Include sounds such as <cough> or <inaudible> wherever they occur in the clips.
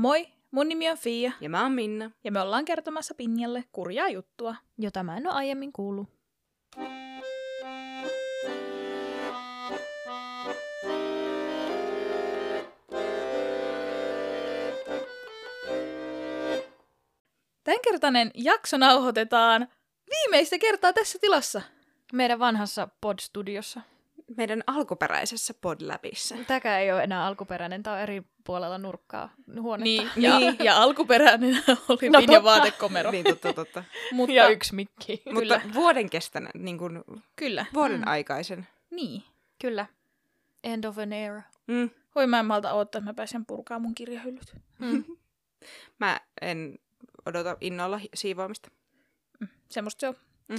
Moi, mun nimi on Fia Ja mä oon Minna. ja me ollaan kertomassa Pinjalle kurjaa juttua. jota mä en ole aiemmin kuullut. Tämänkertainen jakso nauhoitetaan viimeistä kertaa tässä tilassa. Meidän vanhassa pod-studiossa. Meidän alkuperäisessä podläbissä. Tämäkään ei ole enää alkuperäinen, tämä on eri puolella nurkkaa huonetta. Niin, ja, Niin. ja alkuperäinen <laughs> oli No no, Pinjan totta. vaatekomero. Niin, totta, totta. <laughs> Mutta Ja yksi mikki. Mutta vuoden kestäneen, niin kuin kyllä, vuoden Mm. aikaisen. niin. Kyllä. End of an era. Mm. Voi mä en malta odottaa, että mä pääsen purkaa mun kirjahyllyt. Mm. <laughs> Mä en odota innolla siivoamista. Semmosta se on. Mm.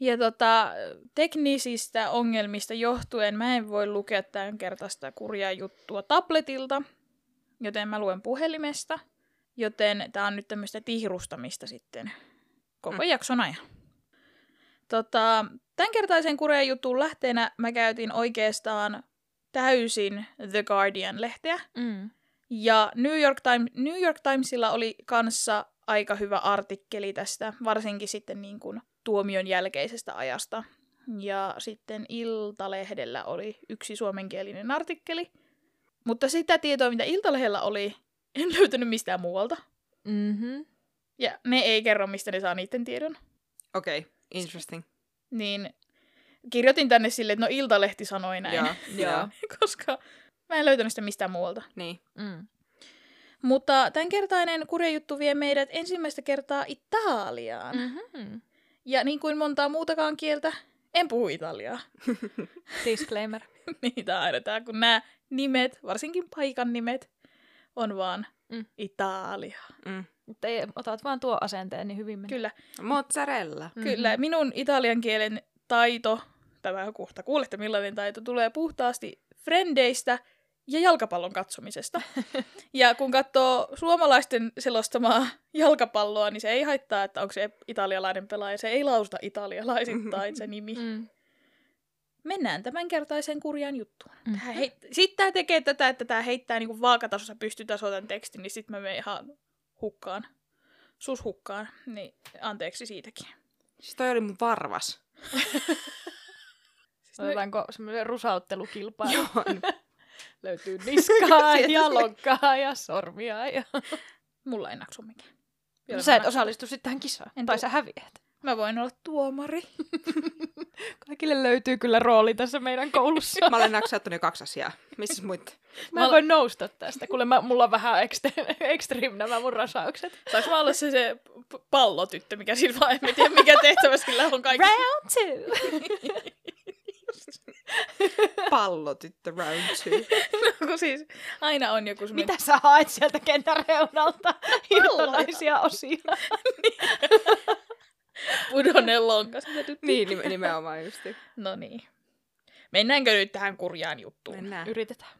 Ja tota, teknisistä ongelmista johtuen mä en voi lukea tämän kertaista kurjaa juttua tabletilta, joten mä luen puhelimesta. Joten tää on nyt tämmöistä tihrustamista sitten koko Mm. jakson ajan. Tota, tämänkertaisen kurjan jutun lähteenä mä käytin oikeastaan täysin The Guardian-lehteä. Mm. Ja New York, Times, New York Timesilla oli kanssa aika hyvä artikkeli tästä, varsinkin sitten niin kuin tuomion jälkeisestä ajasta. Ja sitten Iltalehdellä oli yksi suomenkielinen artikkeli. Mutta sitä tietoa, mitä Iltalehdellä oli, en <laughs> löytänyt mistään muualta. Mm-hmm. Ja ne ei kerro, mistä ne saa niiden tiedon. Okei, okay. interesting. Niin kirjoitin tänne silleen, että no Iltalehti sanoi näin. Joo, <laughs> Joo. joo. <laughs> koska mä en löytänyt sitä mistään muualta. Niin. Mm. Mutta tämänkertainen kurjajuttu vie meidät ensimmäistä kertaa Italiaan. Mm. Mm-hmm. Ja niin kuin montaa muutakaan kieltä, en puhu italiaa. <laughs> Disclaimer. <laughs> Niitä aina tää, kun nämä nimet, varsinkin paikan nimet, on vaan Mm. mm. Italia. Mm. Mutta ei, otat vaan tuo asenteen, niin hyvin menee. Kyllä, Mozzarella. Mm-hmm. kyllä. Minun italian kielen taito, tämä kohta kuulette millainen taito, tulee puhtaasti frendeistä ja jalkapallon katsomisesta. ja kun katsoo suomalaisten selostamaa jalkapalloa, niin se ei haittaa, että onko se italialainen pelaaja. Se ei lausuta italialaisittain se nimi. Mm. Mennään tämänkertaiseen kurjaan juttuun. Mhm. Tää hei... Sitten tämä tekee tätä, että tämä heittää niinku vaakatasossa pystytasoa tämän tekstin, niin sitten mä menen ihan hukkaan. Sus hukkaan. Niin anteeksi siitäkin. Siis toi oli mun varvas. <laughs> Siis. Otetaanko semmoinen rusauttelukilpailu? <laughs> Joo. Löytyy niskaa <laughs> ja lonkkaa ja sormia. Ja... Mulla ei naksu mikään. No, sä et mä- osallistu sitten tähän kisaan. En tai tuu- sä häviät. Mä voin olla tuomari. <laughs> Kaikille löytyy kyllä rooli tässä meidän koulussa. Mä olen naksauttanut jo kaksi asiaa. Missä muut? Mä en voi nousta tästä, kuule mä, mulla on vähän ekstre- <laughs> extreme nämä mun rasaukset. Saanko mä olla se, se pallotyttö, mikä siinä vaan, en tiedä mikä tehtävä sillä on kaikki. Round two! <laughs> Pallotyttö round two. <laughs> kun siis aina on joku semmoinen... Mitä sä haet sieltä kentän reunalta? <laughs> Irtonaisia osia. Pudonneen lonkas. Niin, nim- nimenomaan justi. No niin. Mennäänkö nyt tähän kurjaan juttuun? Mennään. Yritetään.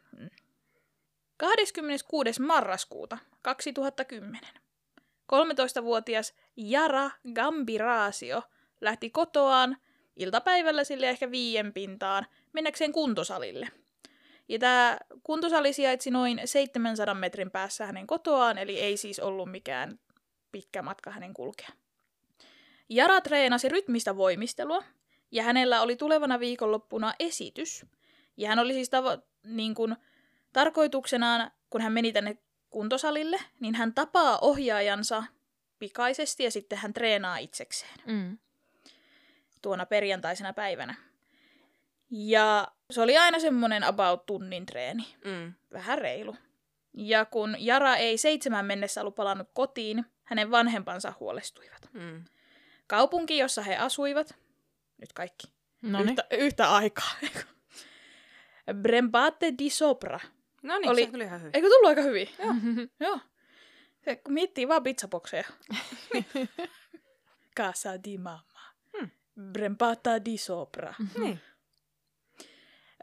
26. marraskuuta 2010. 13-vuotias Jara Gambirasio lähti kotoaan iltapäivällä sille ehkä viien pintaan mennäkseen kuntosalille. Ja tämä kuntosali sijaitsi noin 700 metrin päässä hänen kotoaan, eli ei siis ollut mikään pitkä matka hänen kulkea. Jara treenasi rytmistä voimistelua, ja hänellä oli tulevana viikonloppuna esitys. Ja hän oli siis tavo- niin kuin, tarkoituksenaan, kun hän meni tänne kuntosalille, niin hän tapaa ohjaajansa pikaisesti ja sitten hän treenaa itsekseen Mm. Tuona perjantaisena päivänä. Ja se oli aina semmoinen about tunnin treeni, Mm. vähän reilu. Ja kun Jara ei seitsemän mennessä ollut palannut kotiin, hänen vanhempansa huolestuivat. Mm. Kaupunki, jossa he asuivat, nyt kaikki, niin. yhtä, yhtä aikaa. <laughs> Brembate di Sopra. No niin, Oli- se tuli ihan hyvin. Eikö tullut aika hyvin? Joo. <laughs> Joo. Se, kun miettii vaan pizzabokseja. <laughs> Casa di mamma. Brembata di Sopra. Niin.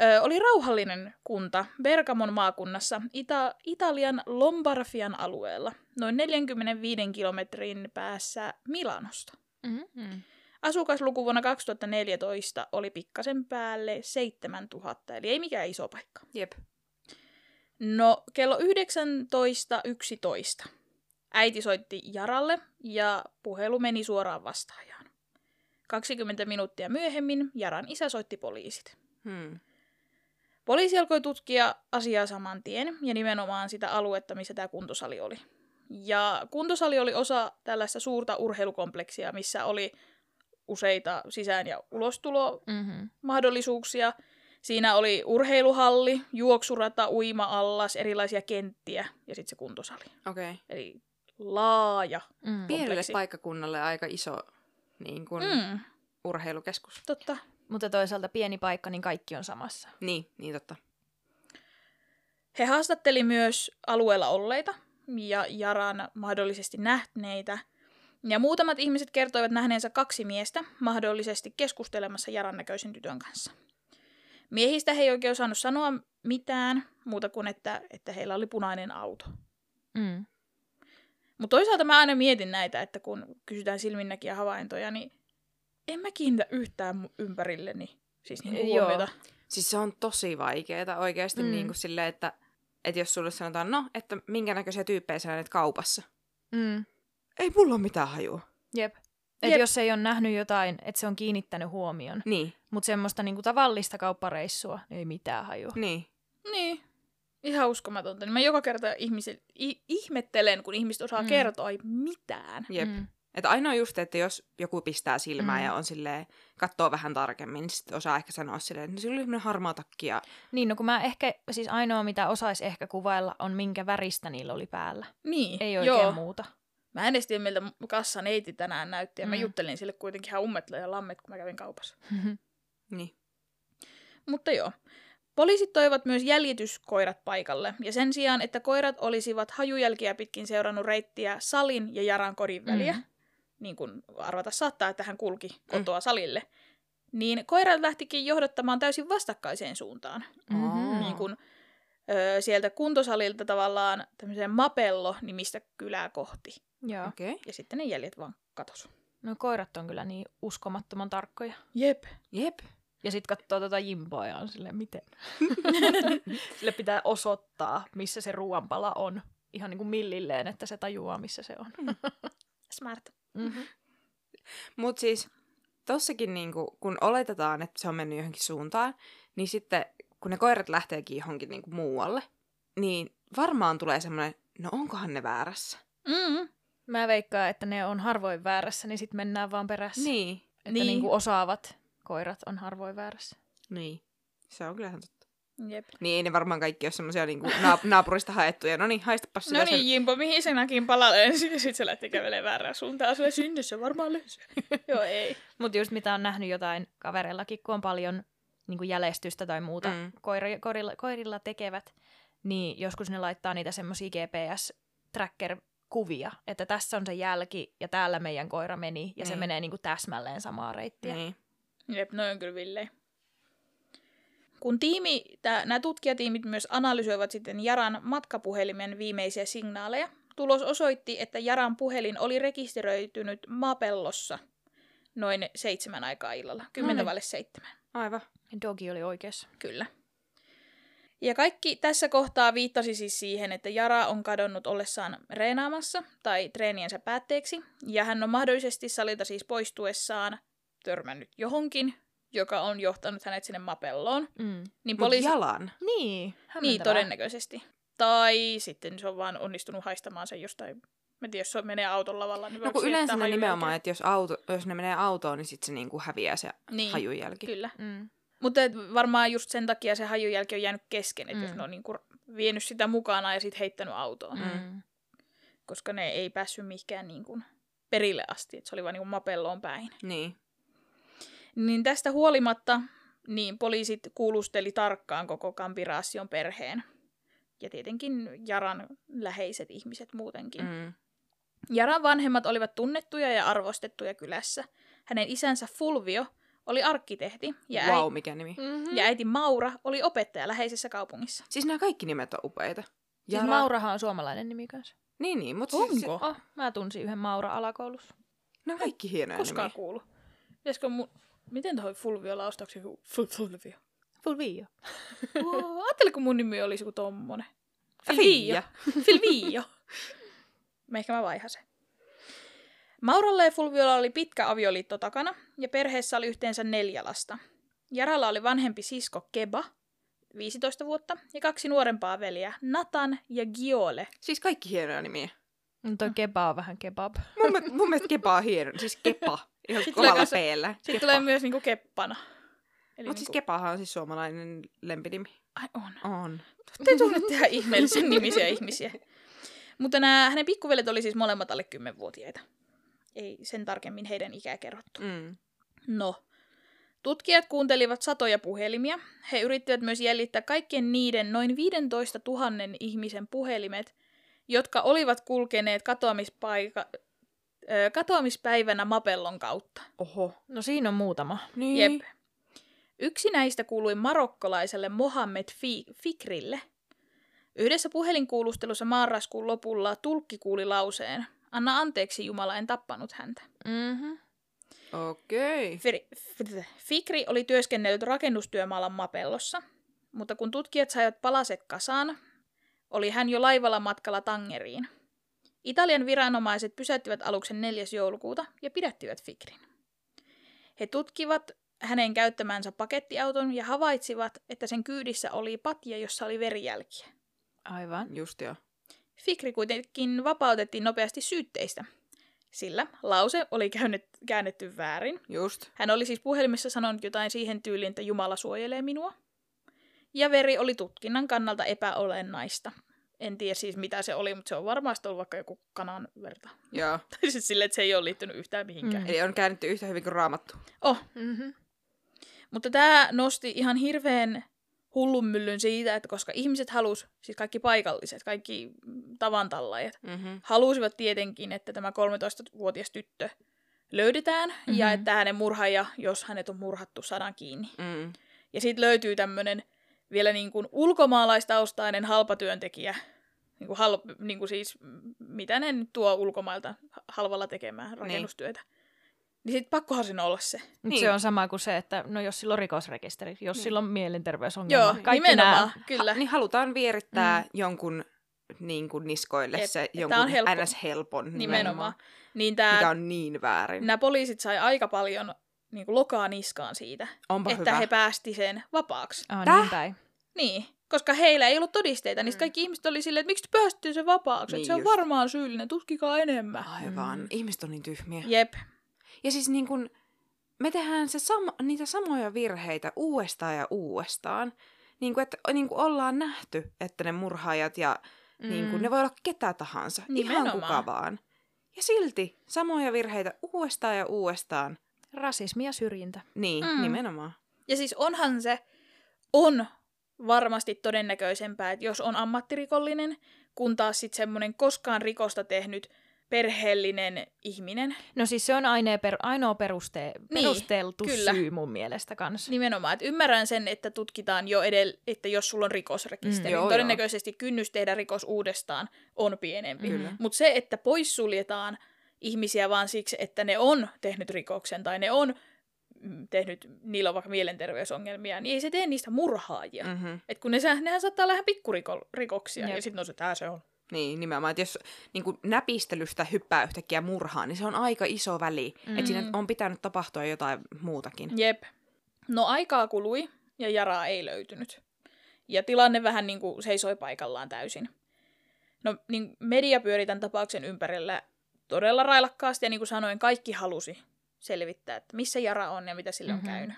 Ö, oli rauhallinen kunta Bergamon maakunnassa Ita- Italian Lombarfian alueella, noin 45 kilometrin päässä Milanosta. Mm-hmm. Asukasluku vuonna 2014 oli pikkasen päälle 7000, eli ei mikään iso paikka. Jep. No, kello 19.11 äiti soitti Jaralle ja puhelu meni suoraan vastaajaan. 20 minuuttia myöhemmin Jaran isä soitti poliisit. Hmm. Poliisi alkoi tutkia asiaa saman tien ja nimenomaan sitä aluetta, missä tämä kuntosali oli. Ja kuntosali oli osa tällaista suurta urheilukompleksia, missä oli useita sisään- ja ulostulomahdollisuuksia. Mm-hmm. Siinä oli urheiluhalli, juoksurata, uima-allas, erilaisia kenttiä ja sitten se kuntosali. Okei. Okay. Eli laaja. Mm. Pienelle paikkakunnalle aika iso niin kuin, mm. Urheilukeskus. totta. Mutta toisaalta pieni paikka, niin kaikki on samassa. Niin, niin totta. He haastatteli myös alueella olleita ja Jaran mahdollisesti nähneitä. Ja muutamat ihmiset kertoivat nähneensä kaksi miestä mahdollisesti keskustelemassa Jaran näköisen tytön kanssa. Miehistä he ei oikein osannut sanoa mitään muuta kuin, että, että heillä oli punainen auto. Mm. Mutta toisaalta mä aina mietin näitä, että kun kysytään silminnäkiä havaintoja, niin en mä kiinnitä yhtään ympärilleni siis Joo. huomiota. Siis se on tosi vaikeeta oikeasti Mm. niin kuin silleen, että, että jos sulle sanotaan, no, että minkä näköisiä tyyppejä sä näet kaupassa. Mm. Ei mulla ole mitään hajua. Jep. Et Jep. jos ei ole nähnyt jotain, että se on kiinnittänyt huomion. Niin, Mutta semmoista niinku tavallista kauppareissua niin ei mitään hajua. niin. Niin. Ihan uskomatonta. Niin mä joka kerta ihmisille, i- ihmettelen, kun ihmiset osaa Mm. kertoa ei mitään. Jep. Mm. Että ainoa just, että jos joku pistää silmää Mm. ja on silleen, katsoo vähän tarkemmin, niin sitten osaa ehkä sanoa silleen, että no, sillä oli harmaa takki ja Niin, no kun mä ehkä, siis ainoa mitä osais ehkä kuvailla on minkä väristä niillä oli päällä. Niin, Ei oikein joo. muuta. Mä en edes tiedä, miltä kassan neiti tänään näytti. Ja mä Mm. juttelin sille kuitenkin ihan ummetla ja lammet, kun mä kävin kaupassa. <laughs> niin. Mutta joo. Poliisit toivat myös jäljityskoirat paikalle, ja sen sijaan, että koirat olisivat hajujälkiä pitkin seurannut reittiä Salin ja Jaran kodin väliä, Mm. mm. niin kuin arvata saattaa, että hän kulki kotoa Salille, niin koirat lähtikin johdattamaan täysin vastakkaiseen suuntaan. Mhm. Niin kuin, ö, sieltä kuntosalilta tavallaan tämmöiseen Mapello-nimistä kylää kohti. Joo. Okei. Okay. Ja sitten ne jäljet vaan katos. No koirat on kyllä niin uskomattoman tarkkoja. Jep. Jep. Ja sit katsoo tota jimpoa ja on silleen, miten? <laughs> Sille pitää osoittaa, missä se ruoanpala on. Ihan niin kuin millilleen, että se tajuaa, missä se on. <laughs> Smart. Mm-hmm. Mutta siis tossakin niinku, kun oletetaan, että se on mennyt johonkin suuntaan, niin sitten kun ne koirat lähteekin johonkin niinku muualle, niin varmaan tulee semmoinen, no onkohan ne väärässä? Mm. Mä veikkaan, että ne on harvoin väärässä, niin sit mennään vaan perässä. Niin. Että Niin. niin. kuin osaavat koirat on harvoin väärässä. Niin. Se on kyllähän totta. Jep. Niin ei ne varmaan kaikki ole semmoisia niinku naap- naapurista haettuja. No niin, haistapas sitä No sen- niin, Jimpo, mihin se näkin palaleen? <laughs> Sitten se lähti kävelemään väärään suuntaan. Sille sinne se varmaan löysi. <laughs> Joo, ei. Mutta just mitä on nähnyt jotain kavereillakin, kun on paljon niin kuin jäljestystä tai muuta Mm. koira, koirilla, koirilla tekevät, niin joskus ne laittaa niitä semmoisia GPS-tracker-kuvia, että tässä on se jälki ja täällä meidän koira meni ja se Niin. menee niin kuin täsmälleen samaa reittiä. Niin. Jep, noin on kyllä villei. Kun tiimi, nämä tutkijatiimit myös analysoivat sitten Jaran matkapuhelimen viimeisiä signaaleja, tulos osoitti, että Jaran puhelin oli rekisteröitynyt Mapellossa noin seitsemän aikaa illalla. Kymmentä Noniin. vaille seitsemän. Aivan. Dogi oli oikeassa. Kyllä. Ja kaikki tässä kohtaa viittasi siis siihen, että Jara on kadonnut ollessaan reenaamassa tai treeniensä päätteeksi, ja hän on mahdollisesti salilta siis poistuessaan törmännyt johonkin, joka on johtanut hänet sinne mapelloon. Mm. Niin Mut poliisi... jalan. Niin, Niin, todennäköisesti. Tai sitten se on vaan onnistunut haistamaan sen jostain... Mä en tiedä, jos se menee auton lavalla, niin No kun yleensä ne nimenomaan, että jos, auto, jos ne menee autoon, niin sitten se niinku häviää se Niin, hajujälki. Kyllä. Mm. Mutta varmaan just sen takia se hajujälki on jäänyt kesken, että mm. jos ne on niinku vienyt sitä mukana ja sitten heittänyt autoon. Mm. Mm. Koska ne ei päässyt mihinkään niinku perille asti, että se oli vaan niinku mapelloon päin. Niin. Niin tästä huolimatta niin poliisit kuulusteli tarkkaan koko Kampiraation perheen. Ja tietenkin Jaran läheiset ihmiset muutenkin. Mm. Jaran vanhemmat olivat tunnettuja ja arvostettuja kylässä. Hänen isänsä Fulvio oli arkkitehti ja, Wow, äi- mikä nimi. Mm-hmm. ja äiti Maura oli opettaja läheisessä kaupungissa. Siis nämä kaikki nimet on upeita. Siis Maurahan on suomalainen nimi kanssa. Niin, niin, mutta siis, Onko? Oh, mä tunsin yhden Maura alakoulussa. ne on kaikki hienoja Koskaan nimiä. kuulu. Pitäisikö mun... Miten toi Fulvio joku Fu- Fulvio? Fulvio. <laughs> Ajattele, kun mun nimi olisi joku tommonen. Filvio. Filvio. <laughs> Mä ehkä mä vaihasen. Mauralla ja Fulviolla oli pitkä avioliitto takana, ja perheessä oli yhteensä neljä lasta. Jaralla oli vanhempi sisko Keba, 15 vuotta, ja kaksi nuorempaa veljeä, Nathan ja Giole. Siis kaikki hienoja nimiä. No toi keba on vähän kebab. Mun, mun mielestä Kepa on hieno. Siis Kepa. <laughs> Ihan Sitten tulee kovalla kanssa- peellä. Sitten tulee myös niinku Keppana. Mutta siis niinku... Kepahan on siis suomalainen lempinimi. Ai on. On. Te tunnette ihan ihmeellisen nimisiä ihmisiä. Mutta nämä hänen pikkuvelet oli siis molemmat alle 10-vuotiaita. Ei sen tarkemmin heidän ikää kerrottu. Mm. No, tutkijat kuuntelivat satoja puhelimia. He yrittivät myös jäljittää kaikkien niiden noin 15 000 ihmisen puhelimet, jotka olivat kulkeneet katoamispaika, ö, katoamispäivänä Mapellon kautta. Oho. No siinä on muutama. Niin. Jep. Yksi näistä kuului marokkolaiselle Mohammed Fi- Fikrille. Yhdessä puhelinkuulustelussa marraskuun lopulla tulkki kuuli lauseen, anna anteeksi Jumala, en tappanut häntä. Mm-hmm. Okei. Firi- f- Fikri oli työskennellyt rakennustyömaalla Mapellossa, mutta kun tutkijat saivat palaset kasaan, oli hän jo laivalla matkalla Tangeriin. Italian viranomaiset pysäyttivät aluksen 4. joulukuuta ja pidättivät Fikrin. He tutkivat hänen käyttämänsä pakettiauton ja havaitsivat, että sen kyydissä oli patja, jossa oli verijälkiä. Aivan. Just joo. Fikri kuitenkin vapautettiin nopeasti syytteistä, sillä lause oli käynyt, käännetty väärin. Just. Hän oli siis puhelimessa sanonut jotain siihen tyyliin, että Jumala suojelee minua. Ja veri oli tutkinnan kannalta epäolennaista. En tiedä siis mitä se oli, mutta se on varmasti ollut vaikka joku kanan verta. Joo. <laughs> Tai siis silleen, että se ei ole liittynyt yhtään mihinkään. Mm. Eli on käännetty yhtä hyvin kuin raamattu. Oh, Mm-hmm. mutta tämä nosti ihan hirveän hullun myllyn siitä, että koska ihmiset halus, siis kaikki paikalliset, kaikki tavantallajat, Mm-hmm. halusivat tietenkin, että tämä 13-vuotias tyttö löydetään mm-hmm. ja että hänen murhaaja, jos hänet on murhattu, saadaan kiinni. Mm. Ja sitten löytyy tämmöinen vielä niin kuin ulkomaalaistaustainen halpatyöntekijä, niin kuin, hal, niin kuin siis, mitä ne nyt tuo ulkomailta halvalla tekemään rakennustyötä. Niin, niin sitten pakkohan siinä olla se. Niin. Niin. Se on sama kuin se, että no jos sillä on rikosrekisteri, jos niin. sillä on mielenterveysongelma. Joo, kaikki nimenomaan, nämä. kyllä. Ha, niin halutaan vierittää mm. jonkun niin kuin niskoille Jep, se että jonkun on helppo. ns. helpon nimenomaan. Niin Mikä tää, on niin väärin. nämä poliisit sai aika paljon niin kuin lokaa niskaan siitä, Onpa että hyvä. he päästi sen vapaaksi. Ah, Täh? niin päin. Niin, koska heillä ei ollut todisteita, niin sit kaikki ihmiset oli silleen, että miksi te päästitte sen vapaaksi, Niin että se on just. varmaan syyllinen, tutkikaa enemmän. Aivan. Mm. Ihmiset on niin tyhmiä. Jep, Ja siis niin kun, me tehdään se sama, niitä samoja virheitä uudestaan ja uudestaan. Niin kuin, että niin kuin ollaan nähty, että ne murhaajat ja mm. niin kuin, ne voi olla ketä tahansa. Ihan Nimenomaan. kuka vaan. Ja silti samoja virheitä uudestaan ja uudestaan. Rasismi ja syrjintä. Niin, Mm. nimenomaan. Ja siis onhan se, on varmasti todennäköisempää, että jos on ammattirikollinen, kun taas sitten semmoinen koskaan rikosta tehnyt perheellinen ihminen. No siis se on ainoa, per, ainoa peruste, Niin, perusteltu kyllä. syy mun mielestä kanssa. Nimenomaan, että ymmärrän sen, että tutkitaan jo edellä, että jos sulla on rikosrekisteri, Mm, joo, mm, todennäköisesti kynnys tehdä rikos uudestaan on pienempi. Mutta se, että poissuljetaan ihmisiä vaan siksi, että ne on tehnyt rikoksen tai ne on mm, tehnyt, niillä on vaikka mielenterveysongelmia, niin ei se tee niistä murhaajia. Mm. Mm-hmm. Et kun ne, nehän saattaa olla ihan pikkurikoksia, Jep. ja sitten on se, tää se on. Niin, nimenomaan. Että jos niin kuin näpistelystä hyppää yhtäkkiä murhaan, niin se on aika iso väli. Mm. Että siinä on pitänyt tapahtua jotain muutakin. Jep. No aikaa kului, ja Jaraa ei löytynyt. Ja tilanne vähän niin kuin seisoi paikallaan täysin. No niin media pyöri tämän tapauksen ympärillä todella railakkaasti, ja niin kuin sanoin, kaikki halusi selvittää, että missä Jara on ja mitä sille on Mhm. käynyt.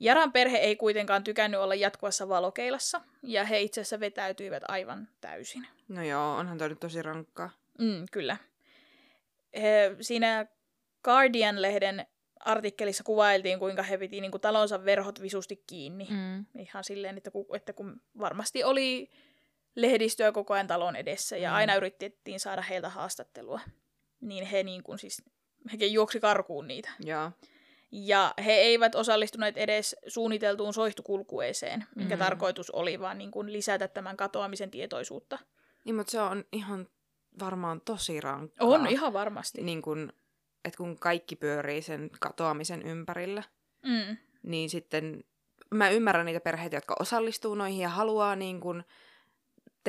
Jaran perhe ei kuitenkaan tykännyt olla jatkuvassa valokeilassa, ja he itse asiassa vetäytyivät aivan täysin. No joo, onhan toi nyt tosi rankkaa. Mm, kyllä. He, siinä Guardian-lehden artikkelissa kuvailtiin, kuinka he piti niin kuin, talonsa verhot visusti kiinni. Mm. Ihan silleen, että kun, että kun varmasti oli lehdistöä koko ajan talon edessä ja Mm. aina yritettiin saada heiltä haastattelua, niin he niin kuin, siis, hekin juoksi karkuun niitä. Joo. Ja he eivät osallistuneet edes suunniteltuun soihtukulkueeseen, minkä Mm. tarkoitus oli vaan niin kuin lisätä tämän katoamisen tietoisuutta. Niin, mutta se on ihan varmaan tosi rankkaa. On, ihan varmasti. Niin kun, että kun kaikki pyörii sen katoamisen ympärillä, Mm. niin sitten mä ymmärrän niitä perheitä, jotka osallistuu noihin ja haluaa niin kun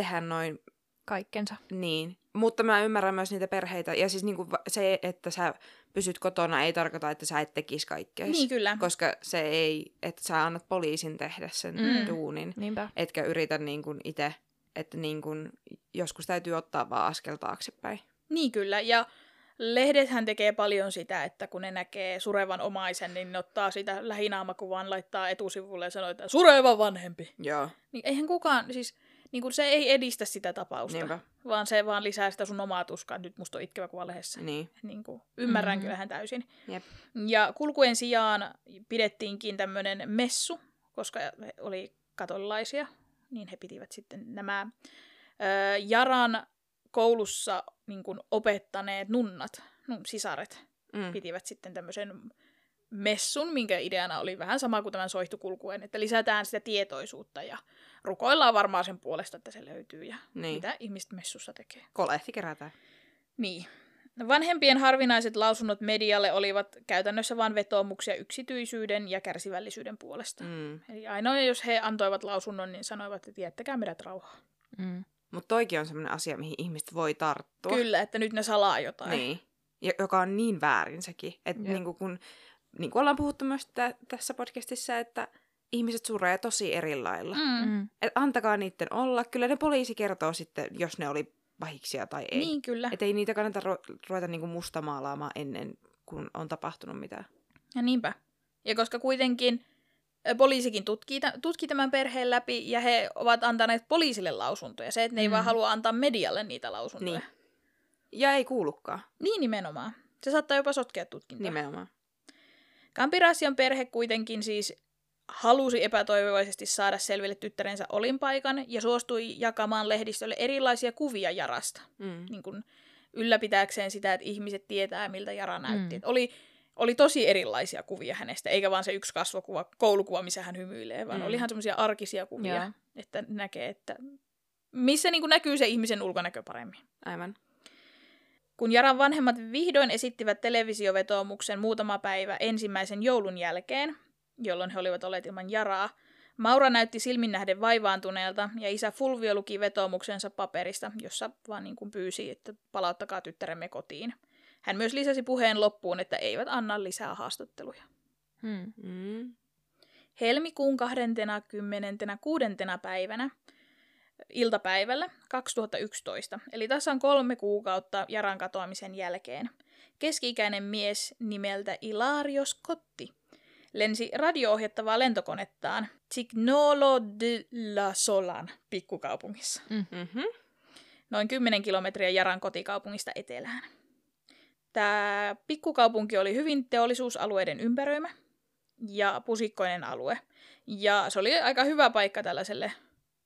tehdä noin Kaikkensa. niin. Mutta mä ymmärrän myös niitä perheitä. Ja siis niinku se, että sä pysyt kotona, ei tarkoita, että sä et tekisi kaikkea. Niin kyllä. Koska se ei, että sä annat poliisin tehdä sen Mm. duunin. Niinpä. Etkä yritä niin kuin itse, että niin kuin joskus täytyy ottaa vaan askel taaksepäin. Niin kyllä, ja lehdethän tekee paljon sitä, että kun ne näkee surevan omaisen, niin ne ottaa sitä lähinaamakuvan, laittaa etusivulle ja sanoo, että sureva vanhempi. Joo, Niin eihän kukaan, siis niin kuin se ei edistä sitä tapausta, niinpä. vaan se vaan lisää sitä sun omaa tuskaa. Nyt musta on itkevä kuva lehdessä. Niin. Niin kuin, ymmärrän Mhm. mm-hmm. kyllähän täysin. Jep. Ja kulkuen sijaan pidettiinkin tämmöinen messu, koska he oli katolilaisia, niin he pitivät sitten nämä ö, Jaran koulussa niin kuin opettaneet nunnat, nun, sisaret, Mm. pitivät sitten tämmöisen messun, minkä ideana oli vähän sama kuin tämän soihtukulkuen, että lisätään sitä tietoisuutta ja rukoillaan varmaan sen puolesta, että se löytyy ja Niin. mitä ihmiset messussa tekee. Kolehti kerätään. Niin. Vanhempien harvinaiset lausunnot medialle olivat käytännössä vain vetoomuksia yksityisyyden ja kärsivällisyyden puolesta. Mm. Eli ainoa, jos he antoivat lausunnon, niin sanoivat, että jättäkää meidät rauhaa. Mm. Mutta toikin on sellainen asia, mihin ihmiset voi tarttua. Kyllä, että nyt ne salaa jotain. Niin. Ja, joka on niin väärin sekin. Että niinku kun, niin kuin ollaan puhuttu myös tä- tässä podcastissa, että ihmiset suree tosi eri lailla. Mm. Mm. Mm. Et antakaa niiden olla. Kyllä ne poliisi kertoo sitten, jos ne oli pahiksia tai ei. Niin, kyllä. Että ei niitä kannata ru- ruveta niinku mustamaalaamaan ennen kuin on tapahtunut mitään. Ja niinpä. Ja koska kuitenkin poliisikin tutkii, tä- tutki tämän perheen läpi ja he ovat antaneet poliisille lausuntoja. Se, että ne ei Mm. vaan halua antaa medialle niitä lausuntoja. Niin. Ja ei kuulukaan. niin nimenomaan. Se saattaa jopa sotkea tutkintaa. Nimenomaan. Kampirasian perhe kuitenkin siis halusi epätoivoisesti saada selville tyttärensä olinpaikan ja suostui jakamaan lehdistölle erilaisia kuvia Jarasta. Mm. Niin kuin ylläpitääkseen sitä, että ihmiset tietää, miltä Jara näytti. Mm. Mm. Oli, oli tosi erilaisia kuvia hänestä, eikä vaan se yksi kasvokuva, koulukuva, missä hän hymyilee, vaan Mm. mm. oli ihan semmoisia arkisia kuvia, Joo. että näkee, että missä niin näkyy se ihmisen ulkonäkö paremmin. Aivan. Kun Jaran vanhemmat vihdoin esittivät televisiovetoomuksen muutama päivä ensimmäisen joulun jälkeen, jolloin he olivat olleet ilman Jaraa, Maura näytti silmin nähden vaivaantuneelta ja isä Fulvio luki vetoomuksensa paperista, jossa vaan niin kuin pyysi, että palauttakaa tyttäremme kotiin. Hän myös lisäsi puheen loppuun, että eivät anna lisää haastatteluja. Mm. Mm. Helmikuun 26. päivänä iltapäivällä 2011, eli tasan kolme kuukautta Jaran katoamisen jälkeen, keski-ikäinen mies nimeltä Ilario Scotti lensi radio-ohjattavaa lentokonettaan Tignolo de la Solan pikkukaupungissa, Mm-hmm. noin 10 kilometriä Jaran kotikaupungista etelään. Tämä pikkukaupunki oli hyvin teollisuusalueiden ympäröimä ja pusikkoinen alue. Ja se oli aika hyvä paikka tällaiselle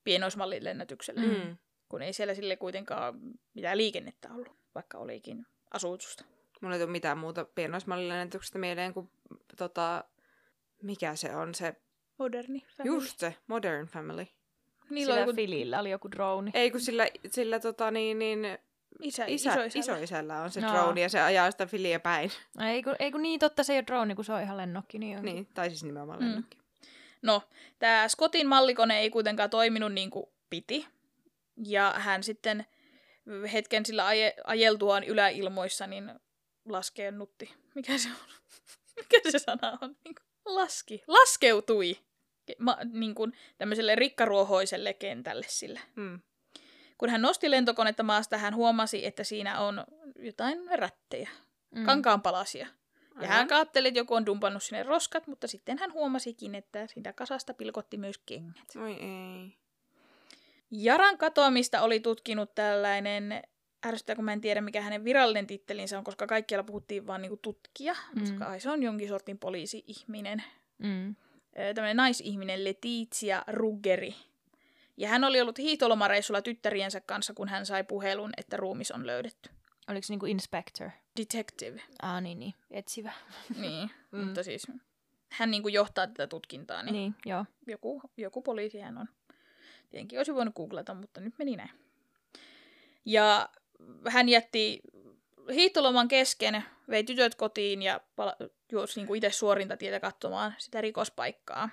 pienoismallin lennätykselle, mm. Kun ei siellä sille kuitenkaan mitään liikennettä ollut, vaikka olikin asutusta. Mulla ei tule mitään muuta pienoismallilennätyksestä mieleen kuin tota, mikä se on se, Moderni family. just se, Modern Family. Niillä Sillä oli joku Filillä oli joku drone. Ei kun sillä, sillä tota niin, niin isä, isä, isoisällä. isoisällä on se No. drone ja se ajaa sitä filiä päin. Ei kun, ei kun niin totta, se ei ole drone, kun se on ihan lennokki. Niin, on. Niin, tai siis nimenomaan Mm. lennokki. No, tämä Scottin mallikone ei kuitenkaan toiminut niin kuin piti. Ja hän sitten hetken sillä aje, ajeltuaan yläilmoissa, niin laskennutti. Mikä se on? <laughs> Mikä se sana on? Niin kuin laski. Laskeutui. Ke- Ma, niin kuin tämmöiselle rikkaruohoiselle kentälle sillä. Mm. Kun hän nosti lentokonetta maasta, hän huomasi, että siinä on jotain rättejä, Mm. kankaanpalasia. Ja Aivan. hän katseli, että joku on dumpannut sinne roskat, mutta sitten hän huomasikin, että siitä kasasta pilkotti myös kengät. Oi ei. Jaran katoamista oli tutkinut tällainen, ärsyttää kun mä en tiedä mikä hänen virallinen tittelinsä on, koska kaikkialla puhuttiin vaan niinku tutkija, Mm. koska ai, se on jonkin sortin poliisi-ihminen. Mm. Tämmöinen naisihminen Letizia Ruggeri. Ja hän oli ollut hiihtolomareissulla tyttäriensä kanssa, kun hän sai puhelun, että ruumis on löydetty. Oliko se niinku inspector? Detective. Ah niin, niin. Etsivä. Niin, <laughs> Mm. mutta siis hän niinku johtaa tätä tutkintaa, niin, Niin, joo. joku, joku poliisi hän on. Tietenkin olisi voinut googlata, mutta nyt meni näin. Ja hän jätti hiihtoloman kesken, vei tytöt kotiin ja pala- juosi niin itse suorinta tietä katsomaan sitä rikospaikkaa.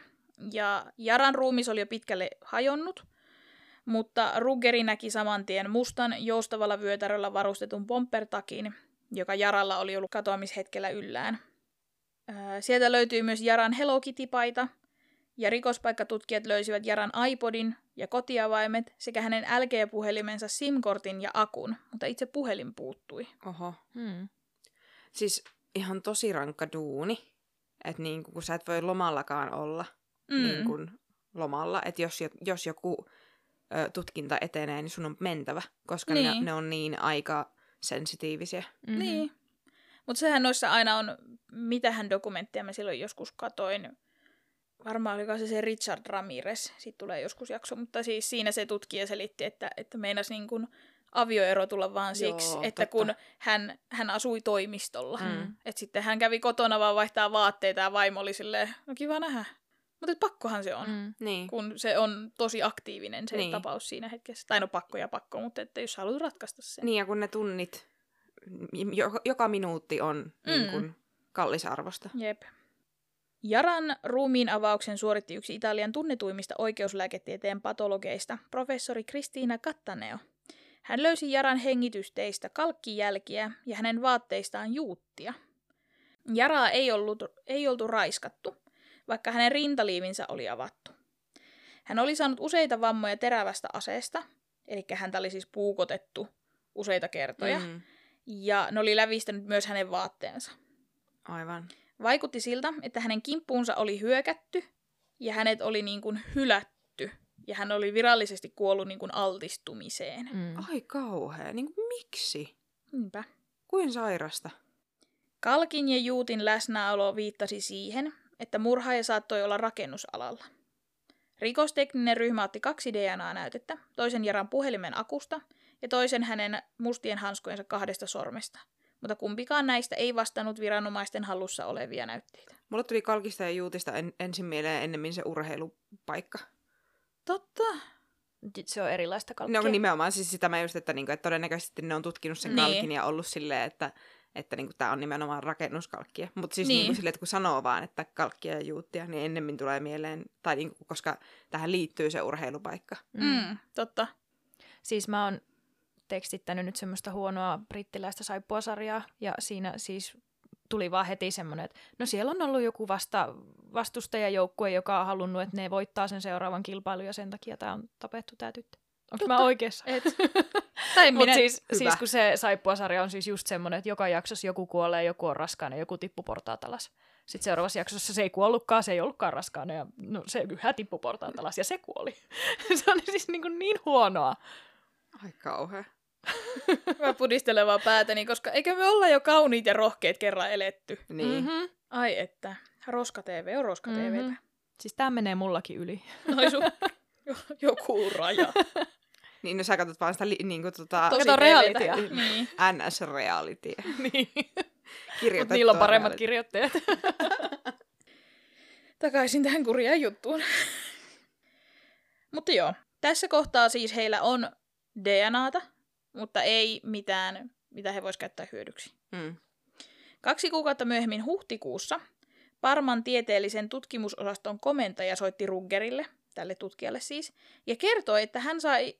Ja Jaran ruumis oli jo pitkälle hajonnut, Mutta Ruggeri näki saman tien mustan joustavalla vyötäröllä varustetun pompertakin, joka Jaralla oli ollut katoamishetkellä yllään. Ää, Sieltä löytyy myös Jaran Hello Kitty-paita, ja rikospaikkatutkijat löysivät Jaran iPodin ja kotiavaimet sekä hänen LG-puhelimensa SIM-kortin ja akun, mutta itse puhelin puuttui. Oho. Mm. Siis ihan tosi rankka duuni. Että niin kun sä et voi lomallakaan olla Mm. niin kun lomalla. Että jos, jo- jos joku ö, tutkinta etenee, niin sun on mentävä. Koska niin. Niin. ne, ne on niin aika sensitiivisiä. Mm-hmm. Niin. Mutta sehän noissa aina on, mitähän dokumentteja mä silloin joskus katoin. Varmaan oliko se se Richard Ramirez, siitä tulee joskus jakso, mutta siis siinä se tutkija selitti, että, että meinas niin kuin avioero tulla vaan siksi, Joo, että totta. kun hän, hän asui toimistolla. Mm. Että sitten hän kävi kotona vaan vaihtaa vaatteita ja vaimo oli silleen, no kiva nähdä. Mutta pakkohan se on, mm. Niin. kun se on tosi aktiivinen se Niin. niin. tapaus siinä hetkessä. Tai no pakko ja pakko, mutta että jos haluat ratkaista sen. Niin, ja kun ne tunnit, joka, joka minuutti on mm. niin Mm. kun kallisarvosta. Jep. Jaran ruumiin avauksen suoritti yksi Italian tunnetuimmista oikeuslääketieteen patologeista, professori Kristiina Cattaneo. Hän löysi Jaran hengitysteistä kalkkijälkiä ja hänen vaatteistaan juuttia. Jaraa ei, ollut, ei oltu raiskattu, vaikka hänen rintaliivinsä oli avattu. Hän oli saanut useita vammoja terävästä aseesta, eli häntä oli siis puukotettu useita kertoja. Mm. ja ne oli lävistänyt myös hänen vaatteensa. Aivan. Vaikutti siltä, että hänen kimppuunsa oli hyökätty ja hänet oli niin kuin hylätty. Ja hän oli virallisesti kuollut niin kuin altistumiseen. Mm. Ai kauhea. Niin kuin, miksi? Niinpä. Kuin sairasta? Kalkin ja Juutin läsnäolo viittasi siihen, että murhaaja saattoi olla rakennusalalla. Rikostekninen ryhmä otti kaksi DNA-näytettä, toisen Jaran puhelimen akusta ja toisen hänen mustien hanskojensa kahdesta sormesta. Mutta kumpikaan näistä ei vastannut viranomaisten hallussa olevia näytteitä. Mulle tuli kalkista ja juutista en, ensin mieleen ennemmin se urheilupaikka. Totta. Se on erilaista kalkkia. Ne on nimenomaan siis sitä mä just, että, niinku, että todennäköisesti ne on tutkinut sen Niin. kalkin ja ollut silleen, että, että niinku, tämä on nimenomaan rakennuskalkkia. Mutta siis Niin. niinku, silleen, että kun sanoo vaan, että kalkkia ja juuttia, niin ennemmin tulee mieleen, tai niinku, koska tähän liittyy se urheilupaikka. Mm. Mm, totta. Siis mä oon tekstittänyt nyt semmoista huonoa brittiläistä saippuasarjaa, ja siinä siis tuli vaan heti semmoinen, että no siellä on ollut joku vasta, vastustajajoukkue, joka on halunnut, että ne voittaa sen seuraavan kilpailun, ja sen takia tämä on tapettu tämä tyttö. Onko mä oikeassa? Et. <laughs> tai Mutta minä... siis, Hyvä. siis kun se saippuasarja on siis just semmoinen, että joka jaksossa joku kuolee, joku on raskaana, joku tippuu portaat alas. Sitten seuraavassa jaksossa se ei kuollutkaan, se ei ollutkaan raskaana, ja no, se yhä tippui portaat alas, ja se kuoli. <laughs> se on siis niin, kuin niin huonoa. Ai kauhea. <laughs> Mä pudistelen vaan päätäni, koska eikö me olla jo kauniit ja rohkeet kerran eletty? Niin. Mm-hmm. Ai että. Roska TV on Roska TVtä. Mhm. Siis tämä menee mullakin yli. <laughs> Noi sun jo- <laughs> joku raja. Niin, no sä katsot vaan sitä li, niinku, tota, Tosi Kato TVtä. realitya. Niin. NS-reality. niin. Kirjoitettua Mutta niillä on paremmat reality. kirjoittajat. Takaisin tähän kurjaan juttuun. mutta joo, tässä kohtaa siis heillä on DNAta, mutta ei mitään, mitä he vois käyttää hyödyksi. Mm. Kaksi kuukautta myöhemmin huhtikuussa Parman tieteellisen tutkimusosaston komentaja soitti Ruggerille, tälle tutkijalle siis, ja kertoi, että hän sai,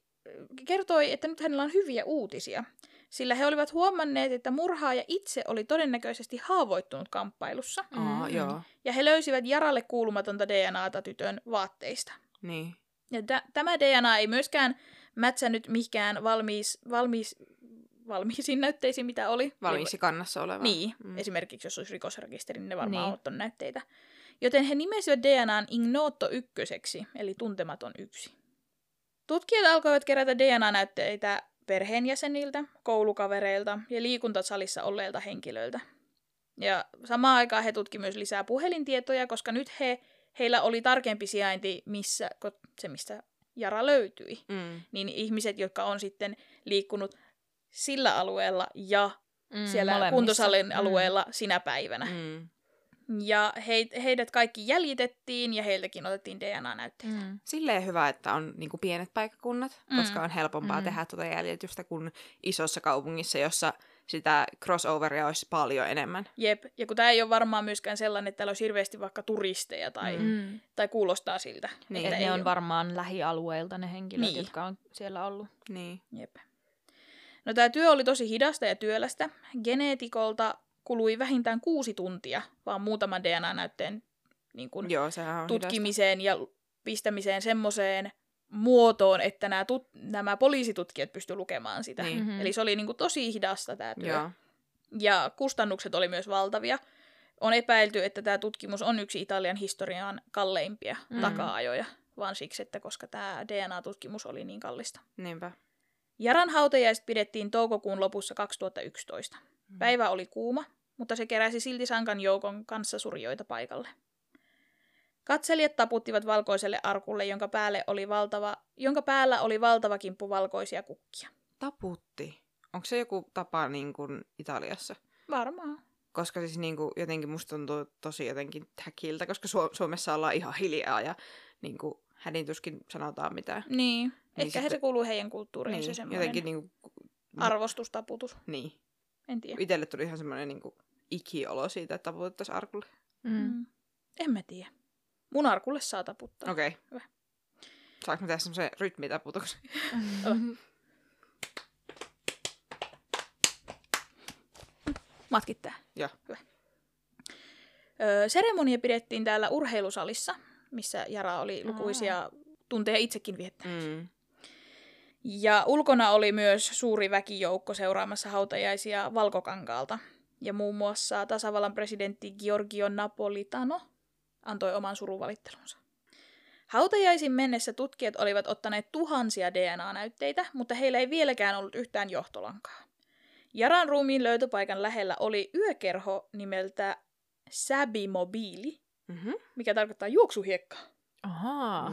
kertoi, että nyt hänellä on hyviä uutisia, sillä he olivat huomanneet, että murhaaja itse oli todennäköisesti haavoittunut kamppailussa, Aa, Mm. joo. ja he löysivät Jaralle kuulumatonta DNAta tytön vaatteista. Niin. Ja tä- tämä DNA ei myöskään mätsännyt mihinkään valmiis, valmiis, valmiisiin näytteisiin, mitä oli. Valmiiksi kannassa oleva. Niin, Mm. esimerkiksi jos olisi rikosrekisteri, niin ne varmaan Niin. niin. on näytteitä. Joten he nimesivät DNAn Ignoto ykköseksi, eli tuntematon yksi. Tutkijat alkoivat kerätä DNA-näytteitä perheenjäseniltä, koulukavereilta ja liikuntasalissa olleilta henkilöiltä. Ja samaan aikaan he tutkivat myös lisää puhelintietoja, koska nyt he, heillä oli tarkempi sijainti, missä, se mistä Jara löytyi. Mm. Niin ihmiset, jotka on sitten liikkunut sillä alueella ja Mm, siellä molemmissa. kuntosalin Mm. alueella sinä päivänä. Mm. Ja he, heidät kaikki jäljitettiin ja heiltäkin otettiin DNA-näytteitä. Mm. Silleen hyvä, että on niinku pienet paikkakunnat, Mm. koska on helpompaa Mm. tehdä tuota jäljitystä kuin isossa kaupungissa, jossa sitä crossoveria olisi paljon enemmän. Jep, ja kun tämä ei ole varmaan myöskään sellainen, että täällä olisi hirveästi vaikka turisteja tai, Mm. Mm. tai kuulostaa siltä. Niin. Et että ne ei on oo. varmaan lähialueilta ne henkilöt, Niin. jotka on siellä ollut. Niin. Jep. No tämä työ oli tosi hidasta ja työlästä. Geneetikolta kului vähintään kuusi tuntia, vaan muutaman DNA-näytteen niin kun, Joo, tutkimiseen ja pistämiseen semmoiseen muotoon, että nämä, tut- nämä poliisitutkijat pystyivät lukemaan sitä. Niin. Mhm. Eli se oli niin kuin tosi hidasta tämä työ. Joo. Ja kustannukset oli myös valtavia. On epäilty, että tämä tutkimus on yksi Italian historian kalleimpia Mm. mm. taka-ajoja, vaan siksi, että koska tämä DNA-tutkimus oli niin kallista. Niinpä. Jaran hautajaiset pidettiin toukokuun lopussa 2011. Mm. Päivä oli kuuma, mutta se keräsi silti sankan joukon kanssa surjoita paikalle. Katselijat taputtivat valkoiselle arkulle, jonka, päälle oli valtava, jonka päällä oli valtava kimppu valkoisia kukkia. Taputti. Onko se joku tapa niin kuin Italiassa? Varmaan. Koska siis niin kuin, jotenkin musta tuntuu tosi jotenkin häkiltä, koska Su- Suomessa ollaan ihan hiljaa ja niin kuin, hädintuskin sanotaan mitään. Niin. Ehkä sitten- se kuuluu heidän kulttuuriin se Niin, semmoinen jotenkin niin kuin, arvostustaputus. Niin. En tiedä. Itelle tuli ihan semmoinen niin kuin, ikiolo siitä, että taputettaisiin arkulle. Mm. Mm. En mä tiedä. Mun arkulle saa taputtaa. Okei. Okay. Hyvä. Saanko mä tehdä semmoisen rytmitaputuksen? Matkit tää. Joo. Hyvä. Öö, seremonia pidettiin täällä urheilusalissa, missä Jara oli lukuisia tunteja itsekin viettänyt. Mm. Ja ulkona oli myös suuri väkijoukko seuraamassa hautajaisia Valkokankaalta. Ja muun muassa tasavallan presidentti Giorgio Napolitano antoi oman suruvalittelunsa. Hautajaisiin mennessä tutkijat olivat ottaneet tuhansia DNA-näytteitä, mutta heillä ei vieläkään ollut yhtään johtolankaa. Jaran ruumiin löytöpaikan lähellä oli yökerho nimeltä Sabimobili, Mm-hmm. mikä tarkoittaa juoksuhiekkaa. Ahaa.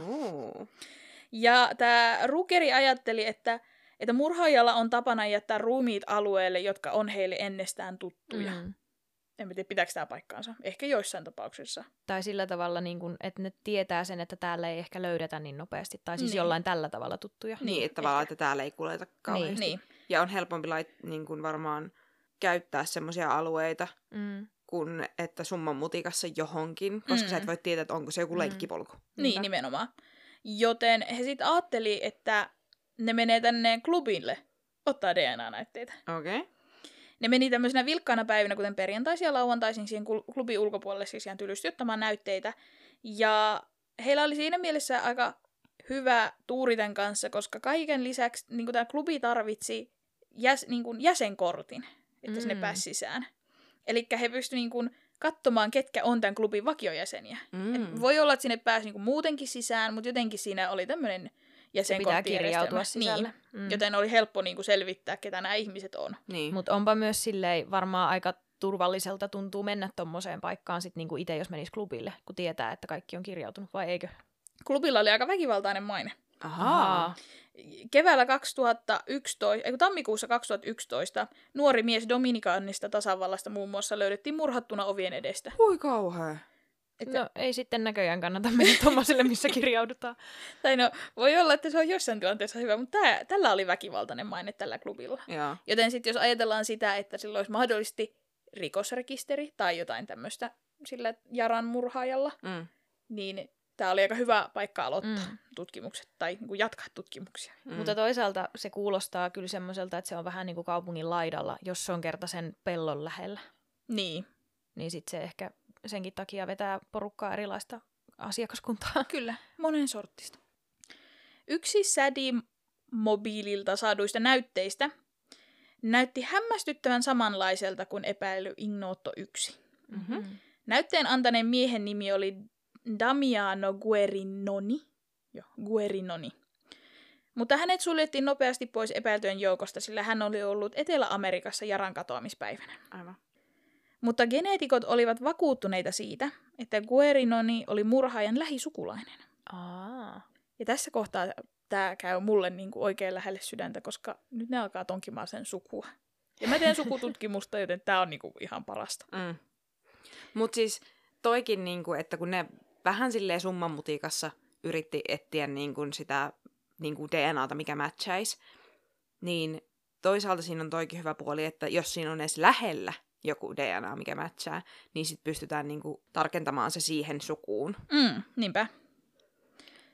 Ja tämä Rukeri ajatteli, että, että murhaajalla on tapana jättää ruumiit alueelle, jotka on heille ennestään tuttuja. Mm. Mm. En tiedä, pitääkö tämä paikkaansa. Ehkä joissain tapauksissa. Tai sillä tavalla, niin kun, että ne tietää sen, että täällä ei ehkä löydetä niin nopeasti. Tai siis Niin. jollain tällä tavalla tuttuja. Niin, Niin, että tavallaan, ehkä. että täällä ei kuljeta kauheasti. Niin. Ja on helpompi lait, niin kuin varmaan käyttää semmoisia alueita, Mm. kuin että summan mutikassa johonkin, koska Mm. sä et voi tietää, että onko se joku Mm. leikkipolku. Niin, Niinpä. nimenomaan. Joten he sitten ajatteli, että ne menee tänne klubille ottaa DNA-näytteitä. Okei. Okay. Ne meni tämmöisenä vilkkaana päivinä, kuten perjantaisin ja lauantaisin siihen klubin ulkopuolelle siis ihan tylysti ottamaan näytteitä. Ja heillä oli siinä mielessä aika hyvä tuuri tämän kanssa, koska kaiken lisäksi niin tämä klubi tarvitsi jäs, niin kuin jäsenkortin, että sinne Mm. pääsi sisään. Eli he pystyivät niin kuin katsomaan, ketkä on tämän klubin vakiojäseniä. Mm. Et voi olla, että sinne pääsi niin kuin muutenkin sisään, mutta jotenkin siinä oli tämmöinen Se pitää kirjautua sisälle. Niin. Mm. Joten oli helppo niin kuin selvittää, ketä nämä ihmiset on. Niin. Mutta onpa myös silleen varmaan aika turvalliselta tuntuu mennä tommoseen paikkaan sit niinku itse, jos menisi klubille, kun tietää, että kaikki on kirjautunut, vai eikö? Klubilla oli aika väkivaltainen maine. Ahaa. Keväällä 2011, ei tammikuussa 2011 nuori mies Dominikaanista tasavallasta muun muassa löydettiin murhattuna ovien edestä. Hui kauhea. Että, No ei sitten näköjään kannata mennä <laughs> tommoselle, missä kirjaudutaan. Tai no, voi olla, että se on jossain tilanteessa hyvä, mutta tää, tällä oli väkivaltainen maine tällä klubilla. Joo. Joten sitten jos ajatellaan sitä, että sillä olisi mahdollisesti rikosrekisteri tai jotain tämmöistä sillä Jaran murhaajalla, Mm. niin tämä oli aika hyvä paikka aloittaa Mm. mm. tutkimukset tai niin kuin jatkaa tutkimuksia. Mm. Mutta toisaalta se kuulostaa kyllä semmoiselta, että se on vähän niin kuin kaupungin laidalla, jos se on kerta sen pellon lähellä. Niin, Niin sitten se ehkä senkin takia vetää porukkaa erilaista asiakaskuntaa. <laughs> Kyllä, monen sorttista. Yksi Sädi mobiililta saaduista näytteistä näytti hämmästyttävän samanlaiselta kuin epäily Ignoto 1. Mhm. Näytteen antaneen miehen nimi oli Damiano Guerinoni. Joo, Guerinoni. Mutta hänet suljettiin nopeasti pois epäiltyjen joukosta, sillä hän oli ollut Etelä-Amerikassa Jaran katoamispäivänä. Aivan. Mutta geneetikot olivat vakuuttuneita siitä, että Guerinoni oli murhaajan lähisukulainen. Aa. Ja tässä kohtaa tämä käy mulle niin kuin oikein lähelle sydäntä, koska nyt ne alkaa tonkimaan sen sukua. Ja mä teen sukututkimusta, <laughs> joten tämä on niin kuin ihan parasta. Mm. Mutta siis toikin, niinku, että kun ne vähän silleen summan mutikassa yritti etsiä niinku sitä niinku DNAta, mikä matchaisi, niin toisaalta siinä on toikin hyvä puoli, että jos siinä on edes lähellä joku DNA, mikä matchaa, niin sitten pystytään niinku tarkentamaan se siihen sukuun. Mm, niinpä.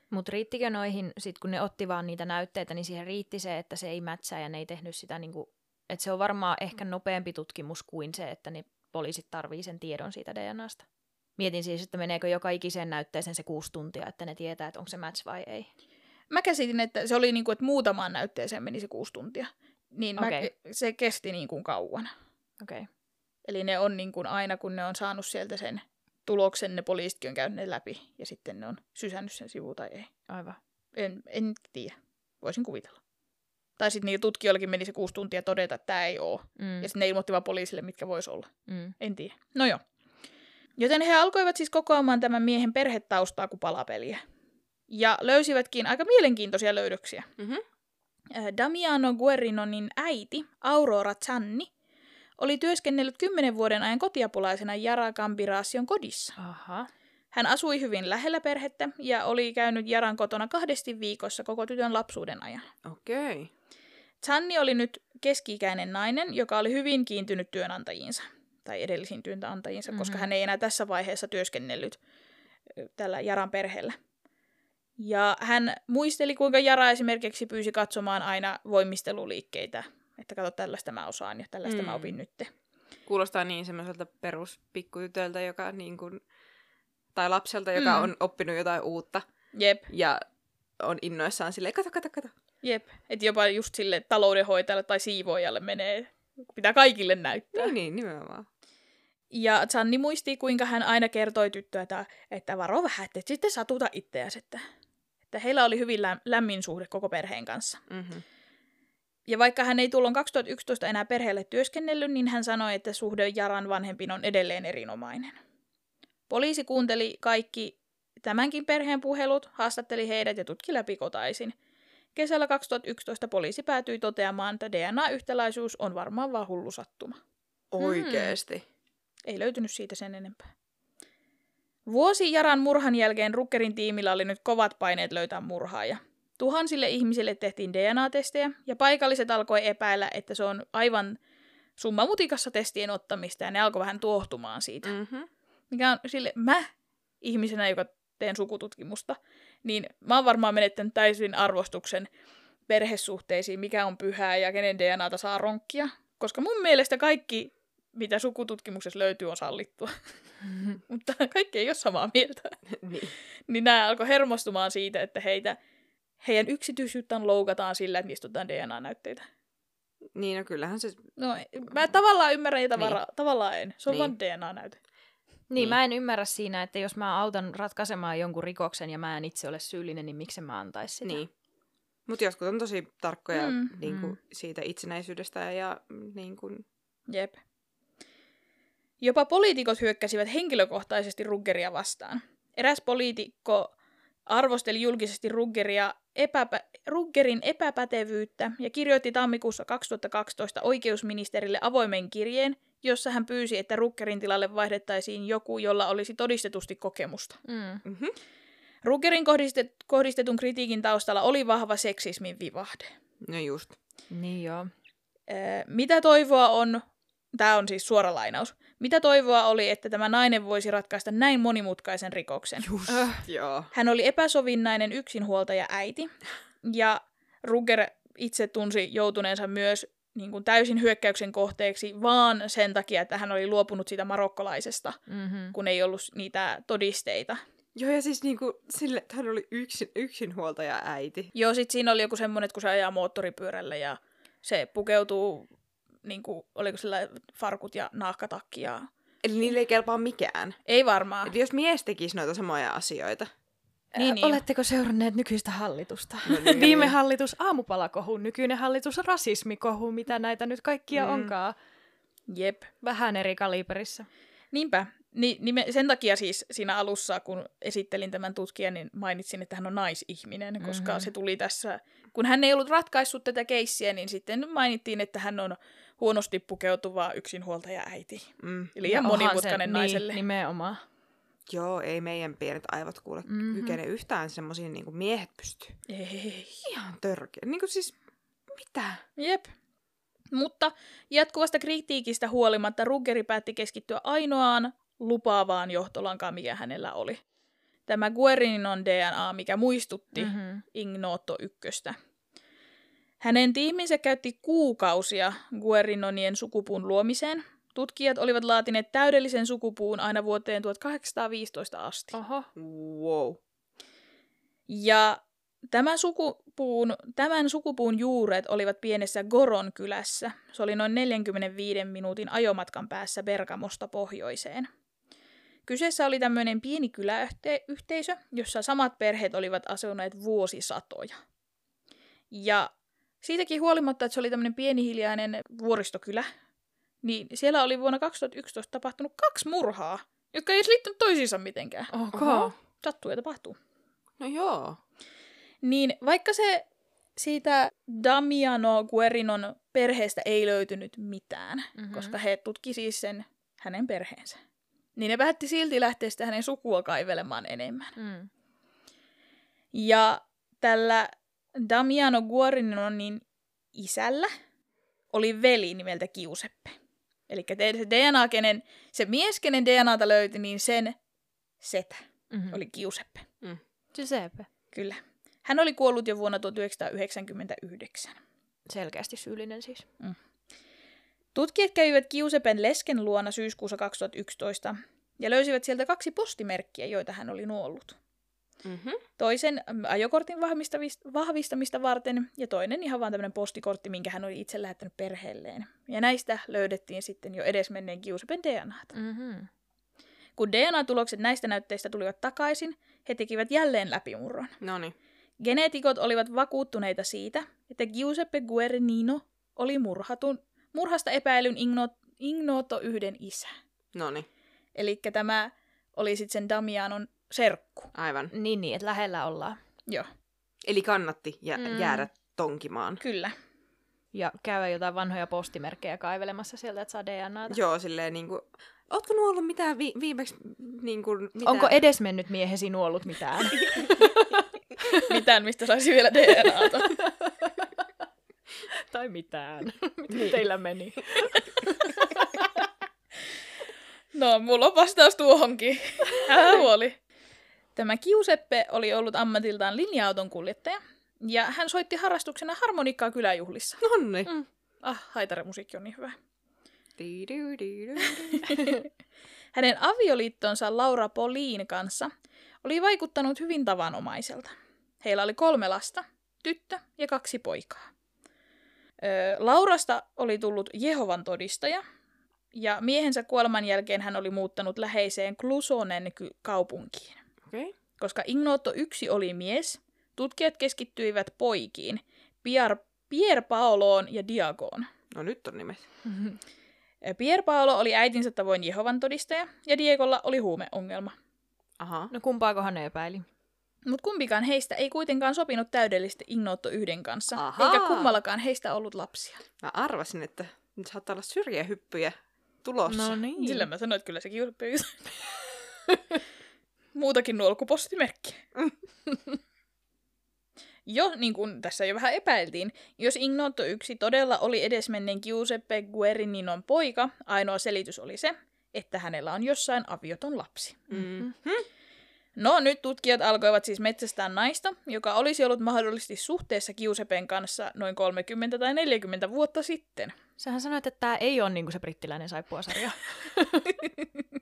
Mutta riittikö noihin, sit kun ne otti vaan niitä näytteitä, niin siihen riitti se, että se ei mätsää ja ne ei tehnyt sitä, niinku, että se on varmaan ehkä nopeampi tutkimus kuin se, että ne poliisit tarvii sen tiedon siitä DNAsta. Mietin siis, että meneekö joka ikiseen näytteeseen se kuusi tuntia, että ne tietää, että onko se match vai ei. Mä käsitin, että se oli niin kuin, että muutamaan näytteeseen meni se kuusi tuntia. Niin mä, Okei. se kesti niin kuin kauan. Okei. Okay. Eli ne on niin kuin aina, kun ne on saanut sieltä sen tuloksen, ne poliisitkin on käynyt ne läpi. Ja sitten ne on sysännyt sen sivu tai ei. Aivan. En, en tiedä. Voisin kuvitella. Tai sitten niillä tutkijoillakin meni se kuusi tuntia todeta, että tämä ei ole. Mm. Ja sitten ne ilmoitti vaan poliisille, mitkä vois olla. Mm. En tiedä. No joo. Joten he alkoivat siis kokoamaan tämän miehen perhetaustaa kuin palapeliä. Ja löysivätkin aika mielenkiintoisia löydöksiä. Mm-hmm. Äh, Damiano Guerinonin äiti, Aurora Zanni, oli työskennellyt kymmenen vuoden ajan kotiapulaisena Jara Gambirasion kodissa. Aha. Hän asui hyvin lähellä perhettä ja oli käynyt Jaran kotona kahdesti viikossa koko tytön lapsuuden ajan. Okei. Okay. Zanni oli nyt keski-ikäinen nainen, joka oli hyvin kiintynyt työnantajiinsa, tai edellisiin työnantajiinsa, mm-hmm. koska hän ei enää tässä vaiheessa työskennellyt tällä Jaran perheellä. Ja hän muisteli, kuinka Jara esimerkiksi pyysi katsomaan aina voimisteluliikkeitä, että kato, tällaista mä osaan ja tällaista mm. mä opin nytte. Kuulostaa niin semmoiselta peruspikkutytöltä, joka niin kuin, tai lapselta, joka Mm. on oppinut jotain uutta Jep, ja on innoissaan silleen, kato, kato, kato. jep. Että jopa just sille taloudenhoitajalle tai siivoojalle menee, pitää kaikille näyttää. Niin, niin, nimenomaan. Ja Zanni muisti, kuinka hän aina kertoi tyttöä, että, että varo vähän, että et sitten satuta itseäsi. Että, että heillä oli hyvin läm- lämmin suhde koko perheen kanssa. Mm-hmm. Ja vaikka hän ei tuolloin 2011 enää perheelle työskennellyt, niin hän sanoi, että suhde Jaran vanhempiin on edelleen erinomainen. Poliisi kuunteli kaikki tämänkin perheen puhelut, haastatteli heidät ja tutki läpikotaisin. Kesällä 2011 poliisi päätyi toteamaan, että DNA-yhtäläisyys on varmaan vaan hullu sattuma. Oikeesti. Ei löytynyt siitä sen enempää. Vuosi Jaran murhan jälkeen Ruckerin tiimillä oli nyt kovat paineet löytää murhaaja. Tuhansille ihmisille tehtiin DNA-testejä, ja paikalliset alkoi epäillä, että se on aivan summamutikassa testien ottamista, ja ne alkoi vähän tuohtumaan siitä. Mm. Mm-hmm. Mikä on sille, mä ihmisenä, joka teen sukututkimusta, niin mä oon varmaan menettänyt täysin arvostuksen perhesuhteisiin, mikä on pyhää ja kenen DNAta saa ronkkia. Koska mun mielestä kaikki, mitä sukututkimuksessa löytyy, on sallittua. <laughs> Mutta kaikki ei ole samaa mieltä. <laughs> niin. Niin nämä alkoi hermostumaan siitä, että heitä, heidän yksityisyyttään loukataan sillä, että niistä otetaan DNA-näytteitä. niin, no kyllähän se... No, mä tavallaan ymmärrän ja tavalla, Niin. tavallaan en. Se on Niin. vaan DNA-näyte. Niin, Niin. mä en ymmärrä siinä, että jos mä autan ratkaisemaan jonkun rikoksen ja mä en itse ole syyllinen, niin miksi mä antaisin sitä? Niin. Mutta jotkut on tosi tarkkoja Mm. niin kuin, Mm. siitä itsenäisyydestä ja niin kuin, Jep. Jopa poliitikot hyökkäsivät henkilökohtaisesti Ruggeria vastaan. Eräs poliitikko arvosteli julkisesti Ruggeria epäpä- Ruggerin epäpätevyyttä ja kirjoitti tammikuussa 2012 oikeusministerille avoimen kirjeen, jossa hän pyysi, että Ruggerin tilalle vaihdettaisiin joku, jolla olisi todistetusti kokemusta. Mm. mm-hmm. Ruggerin kohdistet- kohdistetun kritiikin taustalla oli vahva seksismin vivahde. no just. Niin joo. Öö, mitä toivoa on, tämä on siis suora lainaus, mitä toivoa oli, että tämä nainen voisi ratkaista näin monimutkaisen rikoksen. Just, Öh. joo. Hän oli epäsovinnainen yksinhuoltaja äiti, ja Rugger itse tunsi joutuneensa myös niin kuin täysin hyökkäyksen kohteeksi vaan sen takia, että hän oli luopunut siitä marokkolaisesta, Mm-hmm. kun ei ollut niitä todisteita. Joo, ja siis niinku sille, että hän oli yksin, yksinhuoltaja äiti. Joo, sit siinä oli joku semmoinen, että kun se ajaa moottoripyörällä ja se pukeutuu, niin kuin, oliko sillä farkut ja nahkatakki ja... Eli niille ei kelpaa mikään. Ei varmaan. Eli jos mies tekisi noita samoja asioita. Niin, niin. Oletteko seuranneet nykyistä hallitusta? No niin. Viime hallitus aamupalakohu, nykyinen hallitus rasismikohu, mitä näitä nyt kaikkia Mm. onkaan. Jep. Vähän eri kaliberissa. Niinpä. Ni, nime, sen takia siis siinä alussa, kun esittelin tämän tutkijan, niin mainitsin, että hän on naisihminen, koska Mhm. se tuli tässä, kun hän ei ollut ratkaissut tätä keissiä, niin sitten mainittiin, että hän on huonosti pukeutuva yksinhuoltaja äiti. Mm. Eli ihan monimutkainen se, naiselle. Niin, nimenomaan. Joo, ei meidän pienet aivot kuule Mhm. mm-hmm. kykene yhtään semmoisiin niin miehet pystyy. Ei. Ihan törkeä. Niin kuin siis, mitä? Jep. Mutta jatkuvasta kritiikistä huolimatta Ruggeri päätti keskittyä ainoaan lupaavaan johtolankaan, mikä hänellä oli. Tämä Guerinon DNA, mikä muistutti Mm-hmm. Ignoto ykköstä. Hänen tiiminsä käytti kuukausia Guerinonien sukupuun luomiseen. Tutkijat olivat laatineet täydellisen sukupuun aina vuoteen 1815 asti. Oho. Wow. Ja tämä sukupuun, tämän sukupuun juuret olivat pienessä Goron kylässä. Se oli noin 45 minuutin ajomatkan päässä Bergamosta pohjoiseen. Kyseessä oli tämmöinen pieni kyläyhteisö, jossa samat perheet olivat asuneet vuosisatoja. Ja siitäkin huolimatta, että se oli tämmöinen pieni hiljainen vuoristokylä, niin siellä oli vuonna 2011 tapahtunut kaksi murhaa, jotka ei edes liittynyt toisiinsa mitenkään. Ok. Oho. Sattuu ja tapahtuu. No joo. Niin vaikka se siitä Damiano Guerinon perheestä ei löytynyt mitään, Mhm. mm-hmm. koska he tutki siis sen hänen perheensä, niin ne päätti silti lähteä sitä hänen sukua kaivelemaan enemmän. Mm. Ja tällä Damiano Guerinonin isällä oli veli nimeltä Giuseppe. Eli se DNA, kenen, se mies, kenen DNAta löytyi, niin sen setä Mm-hmm. oli Giuseppe. Giuseppe. Kyllä. Hän oli kuollut jo vuonna 1999. Selkeästi syyllinen siis. Tutkijat kävivät Giuseppen lesken luona syyskuussa 2011 ja löysivät sieltä kaksi postimerkkiä, joita hän oli nuollut. Mm-hmm. Toisen ajokortin vahvistamista, varten ja toinen ihan vaan tämmöinen postikortti, minkä hän oli itse lähettänyt perheelleen. Ja näistä löydettiin sitten jo edesmenneen Giuseppen DNAta. Mm-hmm. Kun DNA-tulokset näistä näytteistä tulivat takaisin, he tekivät jälleen läpimurron. No niin. Geneetikot olivat vakuuttuneita siitä, että Giuseppe Guerinino oli murhatun, murhasta epäilyn Igno, Ignoto yhden isä. No niin. Eli tämä oli sitten sen Damianon serkku. Aivan. Niin, niin, että lähellä ollaan. Joo, Eli kannatti jä- Mm. jäädä tonkimaan. kyllä. Ja käydä jotain vanhoja postimerkkejä kaivelemassa sieltä, että saa DNAta. Joo, silleen niinku... Ootko nuollut mitään vi- viimeksi niinku... Mitään? Onko edesmennyt miehesi nuollut mitään? <laughs> Mitään, mistä saisi vielä DNAta. <laughs> tai mitään. <laughs> Miten teillä meni? No, mulla on vastaus tuohonkin. Älä huoli. Tämä Giuseppe oli ollut ammatiltaan linja-auton kuljettaja, ja hän soitti harrastuksena harmonikkaa kyläjuhlissa. Nonni. Mm. Ah, haitarimusiikki on niin hyvä. <laughs> Hänen avioliittonsa Laura Poliin kanssa oli vaikuttanut hyvin tavanomaiselta. Heillä oli kolme lasta, tyttö ja kaksi poikaa. Öö, Laurasta oli tullut Jehovan todistaja, ja miehensä kuoleman jälkeen hän oli muuttanut läheiseen Klusonen kaupunkiin. Okei. Okay. Koska Ignoto yksi oli mies, tutkijat keskittyivät poikiin, Pier, Pier Paoloon ja Diagoon. No nyt on nimet. <laughs> Pier Paolo oli äitinsä tavoin Jehovan todistaja, ja Diegolla oli huumeongelma. Aha. No kumpaakohan ne epäili? Mutta kumpikaan heistä ei kuitenkaan sopinut täydellisesti Ignoto yhden kanssa, Ahaa. eikä kummallakaan heistä ollut lapsia. Mä arvasin, että nyt saattaa olla syrjähyppyjä tulossa. niin. Sillä mä sanoin, että kyllä sekin on <laughs> Muutakin nuolkupostimerkkiä. <laughs> jo, niin kuin tässä jo vähän epäiltiin, jos Ignoto 1 todella oli edesmenneen Giuseppe Guerininon poika, ainoa selitys oli se, että hänellä on jossain avioton lapsi. Mm. No, nyt tutkijat alkoivat siis metsästää naista, joka olisi ollut mahdollisesti suhteessa Giuseppen kanssa noin 30 tai 40 vuotta sitten. Sähän sanoit, että tämä ei ole niinku se brittiläinen saippuasarja. <laughs>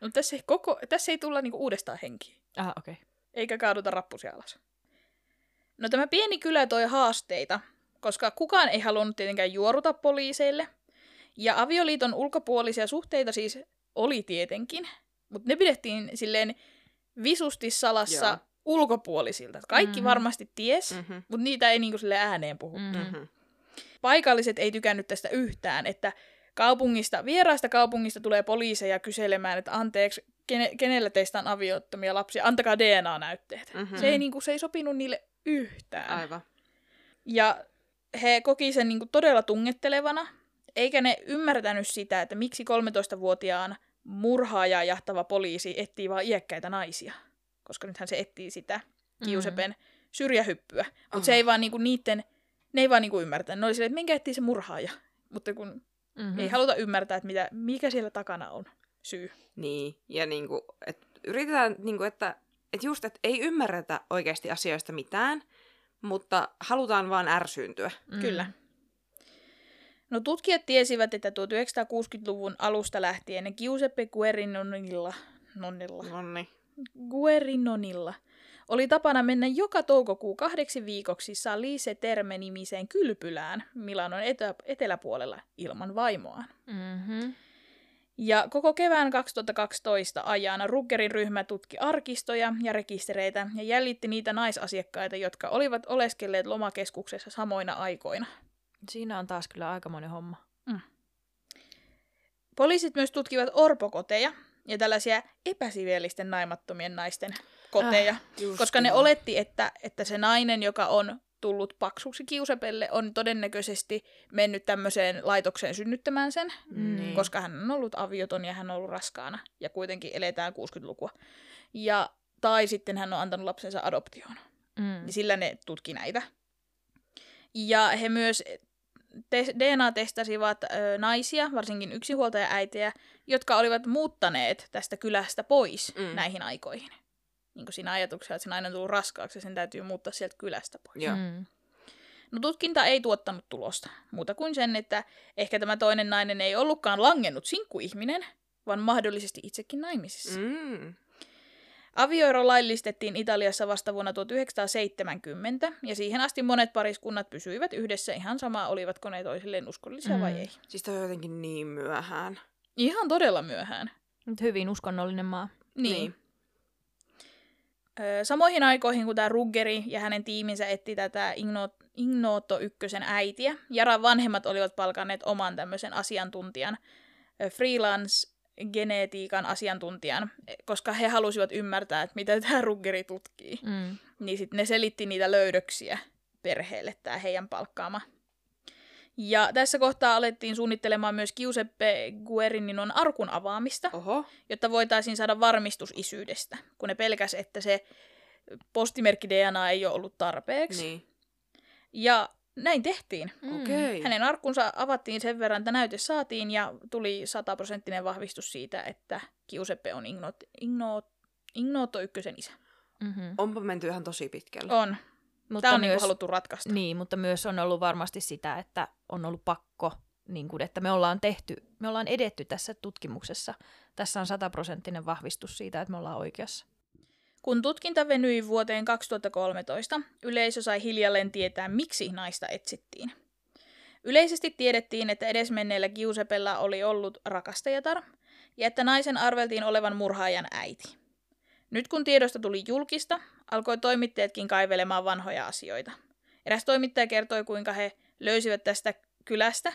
No, tässä, ei koko, tässä ei tulla niinku uudestaan henkiin, ah, okei. Okay. eikä kaaduta rappusia alas. No tämä pieni kylä toi haasteita, koska kukaan ei halunnut tietenkään juoruta poliiseille. Ja avioliiton ulkopuolisia suhteita siis oli tietenkin, mutta ne pidettiin silleen visusti salassa Joo. ulkopuolisilta. Kaikki Mhm. varmasti ties, Mhm. mutta niitä ei niinku sille ääneen puhuttu. Mm. Mhm. Paikalliset ei tykännyt tästä yhtään, että kaupungista, vieraasta kaupungista tulee poliiseja kyselemään, että anteeksi, kene, kenellä teistä on aviottomia lapsia, antakaa DNA-näytteet. Mhm. Se, ei, niinku, se ei sopinut niille yhtään. Aivan. Ja he koki sen niinku todella tungettelevana, eikä ne ymmärtänyt sitä, että miksi 13-vuotiaan murhaajaa jahtava poliisi etsii vain iäkkäitä naisia. Koska nythän se etsii sitä Giuseppen syrjähyppyä. Mutta se Aha. ei vaan niinku niitten, ne ei vaan niinku ymmärtänyt. Ne oli silleen, että minkä etsii se murhaaja. mutta kun Mm-hmm. mm. ei haluta ymmärtää, että mitä, mikä siellä takana on syy. Niin, ja niinku, et yritetään, niinku, että et just, että ei ymmärretä oikeasti asioista mitään, mutta halutaan vaan ärsyyntyä. Mm. Kyllä. No tutkijat tiesivät, että 1960-luvun alusta lähtien Giuseppe Guerinonilla, nonnilla, Nonni. Guerinonilla oli tapana mennä joka toukokuu kahdeksi viikoksi Salise Terme-nimiseen kylpylään Milanon etä- eteläpuolella ilman vaimoaan. Mm-hmm. Ja koko kevään 2012 ajana Ruggerin ryhmä tutki arkistoja ja rekistereitä ja jäljitti niitä naisasiakkaita, jotka olivat oleskelleet lomakeskuksessa samoina aikoina. Siinä on taas kyllä aikamoinen homma. Poliisit myös tutkivat orpokoteja ja tällaisia epäsiveellisten naimattomien naisten koteja, Just koska ne oletti, että, että se nainen, joka on tullut paksuksi kiusepelle, on todennäköisesti mennyt tämmöiseen laitokseen synnyttämään sen, Niin. koska hän on ollut avioton ja hän on ollut raskaana ja kuitenkin eletään 60-lukua. Ja, tai sitten hän on antanut lapsensa adoptioon. Mm. Niin sillä ne tutki näitä. Ja he myös te- DNA-testasivat ö, naisia, varsinkin yksinhuoltaja-äitejä, jotka olivat muuttaneet tästä kylästä pois Mm. mm. näihin aikoihin. Niin kuin siinä ajatuksessa, että se nainen on tullut raskaaksi ja sen täytyy muuttaa sieltä kylästä pois. Joo. Mm. No tutkinta ei tuottanut tulosta, muuta kuin sen, että ehkä tämä toinen nainen ei ollutkaan langennut sinkkuihminen, vaan mahdollisesti itsekin naimisissa. Mm. Avioero laillistettiin Italiassa vasta vuonna 1970, ja siihen asti monet pariskunnat pysyivät yhdessä ihan sama, olivatko ne toisilleen uskollisia mm. vai ei. Siis toi on jotenkin niin myöhään. Ihan todella myöhään. Mut hyvin uskonnollinen maa. Niin. Niin. Samoihin aikoihin, kun tämä Ruggeri ja hänen tiiminsä etti tätä Igno- Ignoto ykkösen äitiä, Jaran vanhemmat olivat palkanneet oman tämmöisen asiantuntijan, freelance-genetiikan asiantuntijan, e, koska he halusivat ymmärtää, että mitä <laughs> tämä Ruggeri tutkii. Mm. Niin sitten ne selitti niitä löydöksiä perheelle, tämä heidän palkkaama. Ja tässä kohtaa alettiin suunnittelemaan myös Giuseppe Guerininon arkun avaamista, Oho. jotta voitaisiin saada varmistus isyydestä, kun ne pelkäs, että se postimerkki DNA ei ole ollut tarpeeksi. Niin. Ja näin tehtiin. Mm. Okei. Hänen arkkunsa avattiin sen verran, että näyte saatiin ja tuli sataprosenttinen vahvistus siitä, että Giuseppe on Ignot, Ignot, Ignoto ykkösen isä. Mm-hmm. Onpa menty ihan tosi pitkälle. On. Mutta Tämä on myös, niinku haluttu ratkaista. Niin, mutta myös on ollut varmasti sitä, että on ollut pakko, niin kuin, että me ollaan tehty, me ollaan edetty tässä tutkimuksessa. Tässä on sataprosenttinen vahvistus siitä, että me ollaan oikeassa. Kun tutkinta venyi vuoteen 2013, yleisö sai hiljalleen tietää, miksi naista etsittiin. Yleisesti tiedettiin, että edesmenneellä Giuseppella oli ollut rakastajatar ja että naisen arveltiin olevan murhaajan äiti. Nyt kun tiedosta tuli julkista, alkoi toimittajatkin kaivelemaan vanhoja asioita. Eräs toimittaja kertoi, kuinka he löysivät tästä kylästä,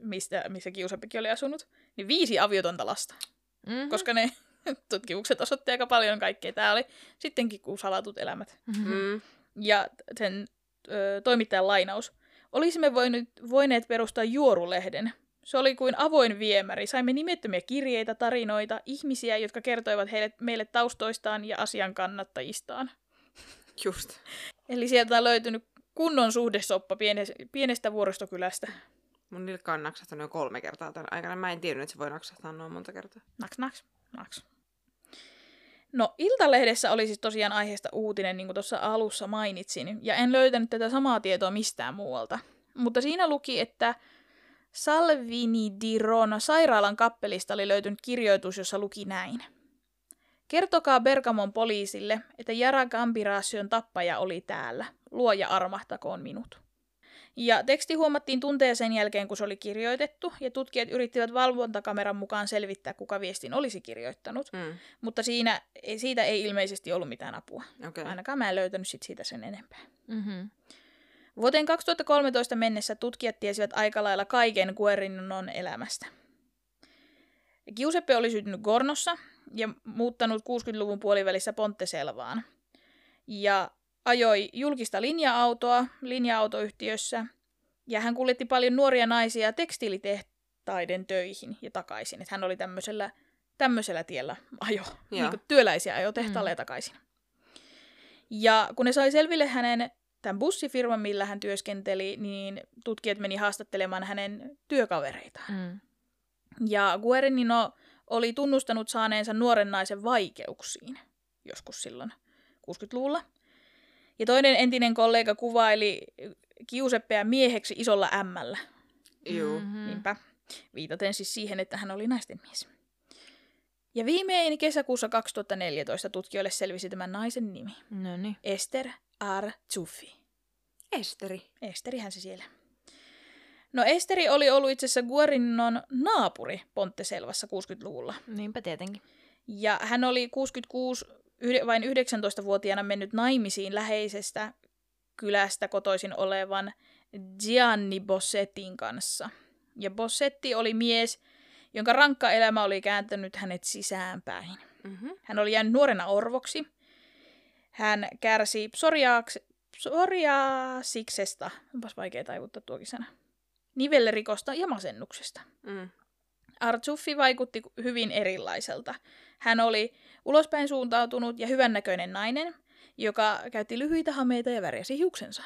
mistä, missä Giuseppekin oli asunut, niin viisi aviotonta lasta Mm-hmm. koska ne <laughs> tutkimukset osoitti aika paljon kaikkea. Tämä oli sittenkin kuin salatut elämät. Mm-hmm. Mm. Ja sen ö, toimittajan lainaus. Olisimme voineet, voineet perustaa juorulehden. Se oli kuin avoin viemäri. Saimme nimettömiä kirjeitä, tarinoita, ihmisiä, jotka kertoivat heille, meille taustoistaan ja asian kannattajistaan. Just. Eli sieltä on löytynyt kunnon suhdesoppa pienestä, pienestä vuoristokylästä. Mun nilkka on naksahtanut jo kolme kertaa tämän aikana. Mä en tiennyt, että se voi naksahtaa noin monta kertaa. Naks, naks, naks. No, Iltalehdessä oli siis tosiaan aiheesta uutinen, niin kuin tuossa alussa mainitsin, ja en löytänyt tätä samaa tietoa mistään muualta. Mutta siinä luki, että Salvini di Rona sairaalan kappelista oli löytynyt kirjoitus, jossa luki näin. Kertokaa Bergamon poliisille, että Jara Gambirasion tappaja oli täällä. Luoja armahtakoon minut. Ja teksti huomattiin tunteja sen jälkeen, kun se oli kirjoitettu, ja tutkijat yrittivät valvontakameran mukaan selvittää, kuka viestin olisi kirjoittanut. Mm. Mutta siinä, siitä ei ilmeisesti ollut mitään apua. Okay. Ainakaan mä en löytänyt sit siitä sen enempää. Mm-hmm. Vuoteen 2013 mennessä tutkijat tiesivät aika lailla kaiken Guerinon elämästä. Giuseppe oli syntynyt Gornossa ja muuttanut 60-luvun puolivälissä Ponteselvaan. Ja ajoi julkista linja-autoa linja-autoyhtiössä. Ja hän kuljetti paljon nuoria naisia tekstiilitehtaiden töihin ja takaisin. Että hän oli tämmöisellä, tämmöisellä tiellä ajo. Niin kuin työläisiä ajo tehtaalle mm. takaisin. Ja kun ne sai selville hänen tämän bussifirman, millä hän työskenteli, niin tutkijat meni haastattelemaan hänen työkavereitaan. Mm. Ja Guerinino oli tunnustanut saaneensa nuoren naisen vaikeuksiin joskus silloin 60-luvulla. Ja toinen entinen kollega kuvaili Giuseppeä mieheksi isolla ämmällä. Juu. Mhm. Niinpä. Viitaten siis siihen, että hän oli naisten mies. Ja viimein kesäkuussa 2014 tutkijoille selvisi tämän naisen nimi. No niin. Esther R. Zuffi. Esteri. Esterihän se siellä. No Esteri oli ollut itse asiassa Guarinon naapuri Pontteselvassa 60-luvulla. Niinpä tietenkin. Ja hän oli 66 yhde- vain 19-vuotiaana mennyt naimisiin läheisestä kylästä kotoisin olevan Gianni Bossettin kanssa. Ja Bossetti oli mies, jonka rankka elämä oli kääntänyt hänet sisäänpäin. Mm-hmm. Hän oli jäänyt nuorena orvoksi. Hän kärsi psoriaaks- psoriasiksesta, onpas vaikea taivuttaa tuokin sana, nivellerikosta ja masennuksesta. Mm. Artsuffi vaikutti hyvin erilaiselta. Hän oli ulospäin suuntautunut ja hyvännäköinen nainen, joka käytti lyhyitä hameita ja värjäsi hiuksensa.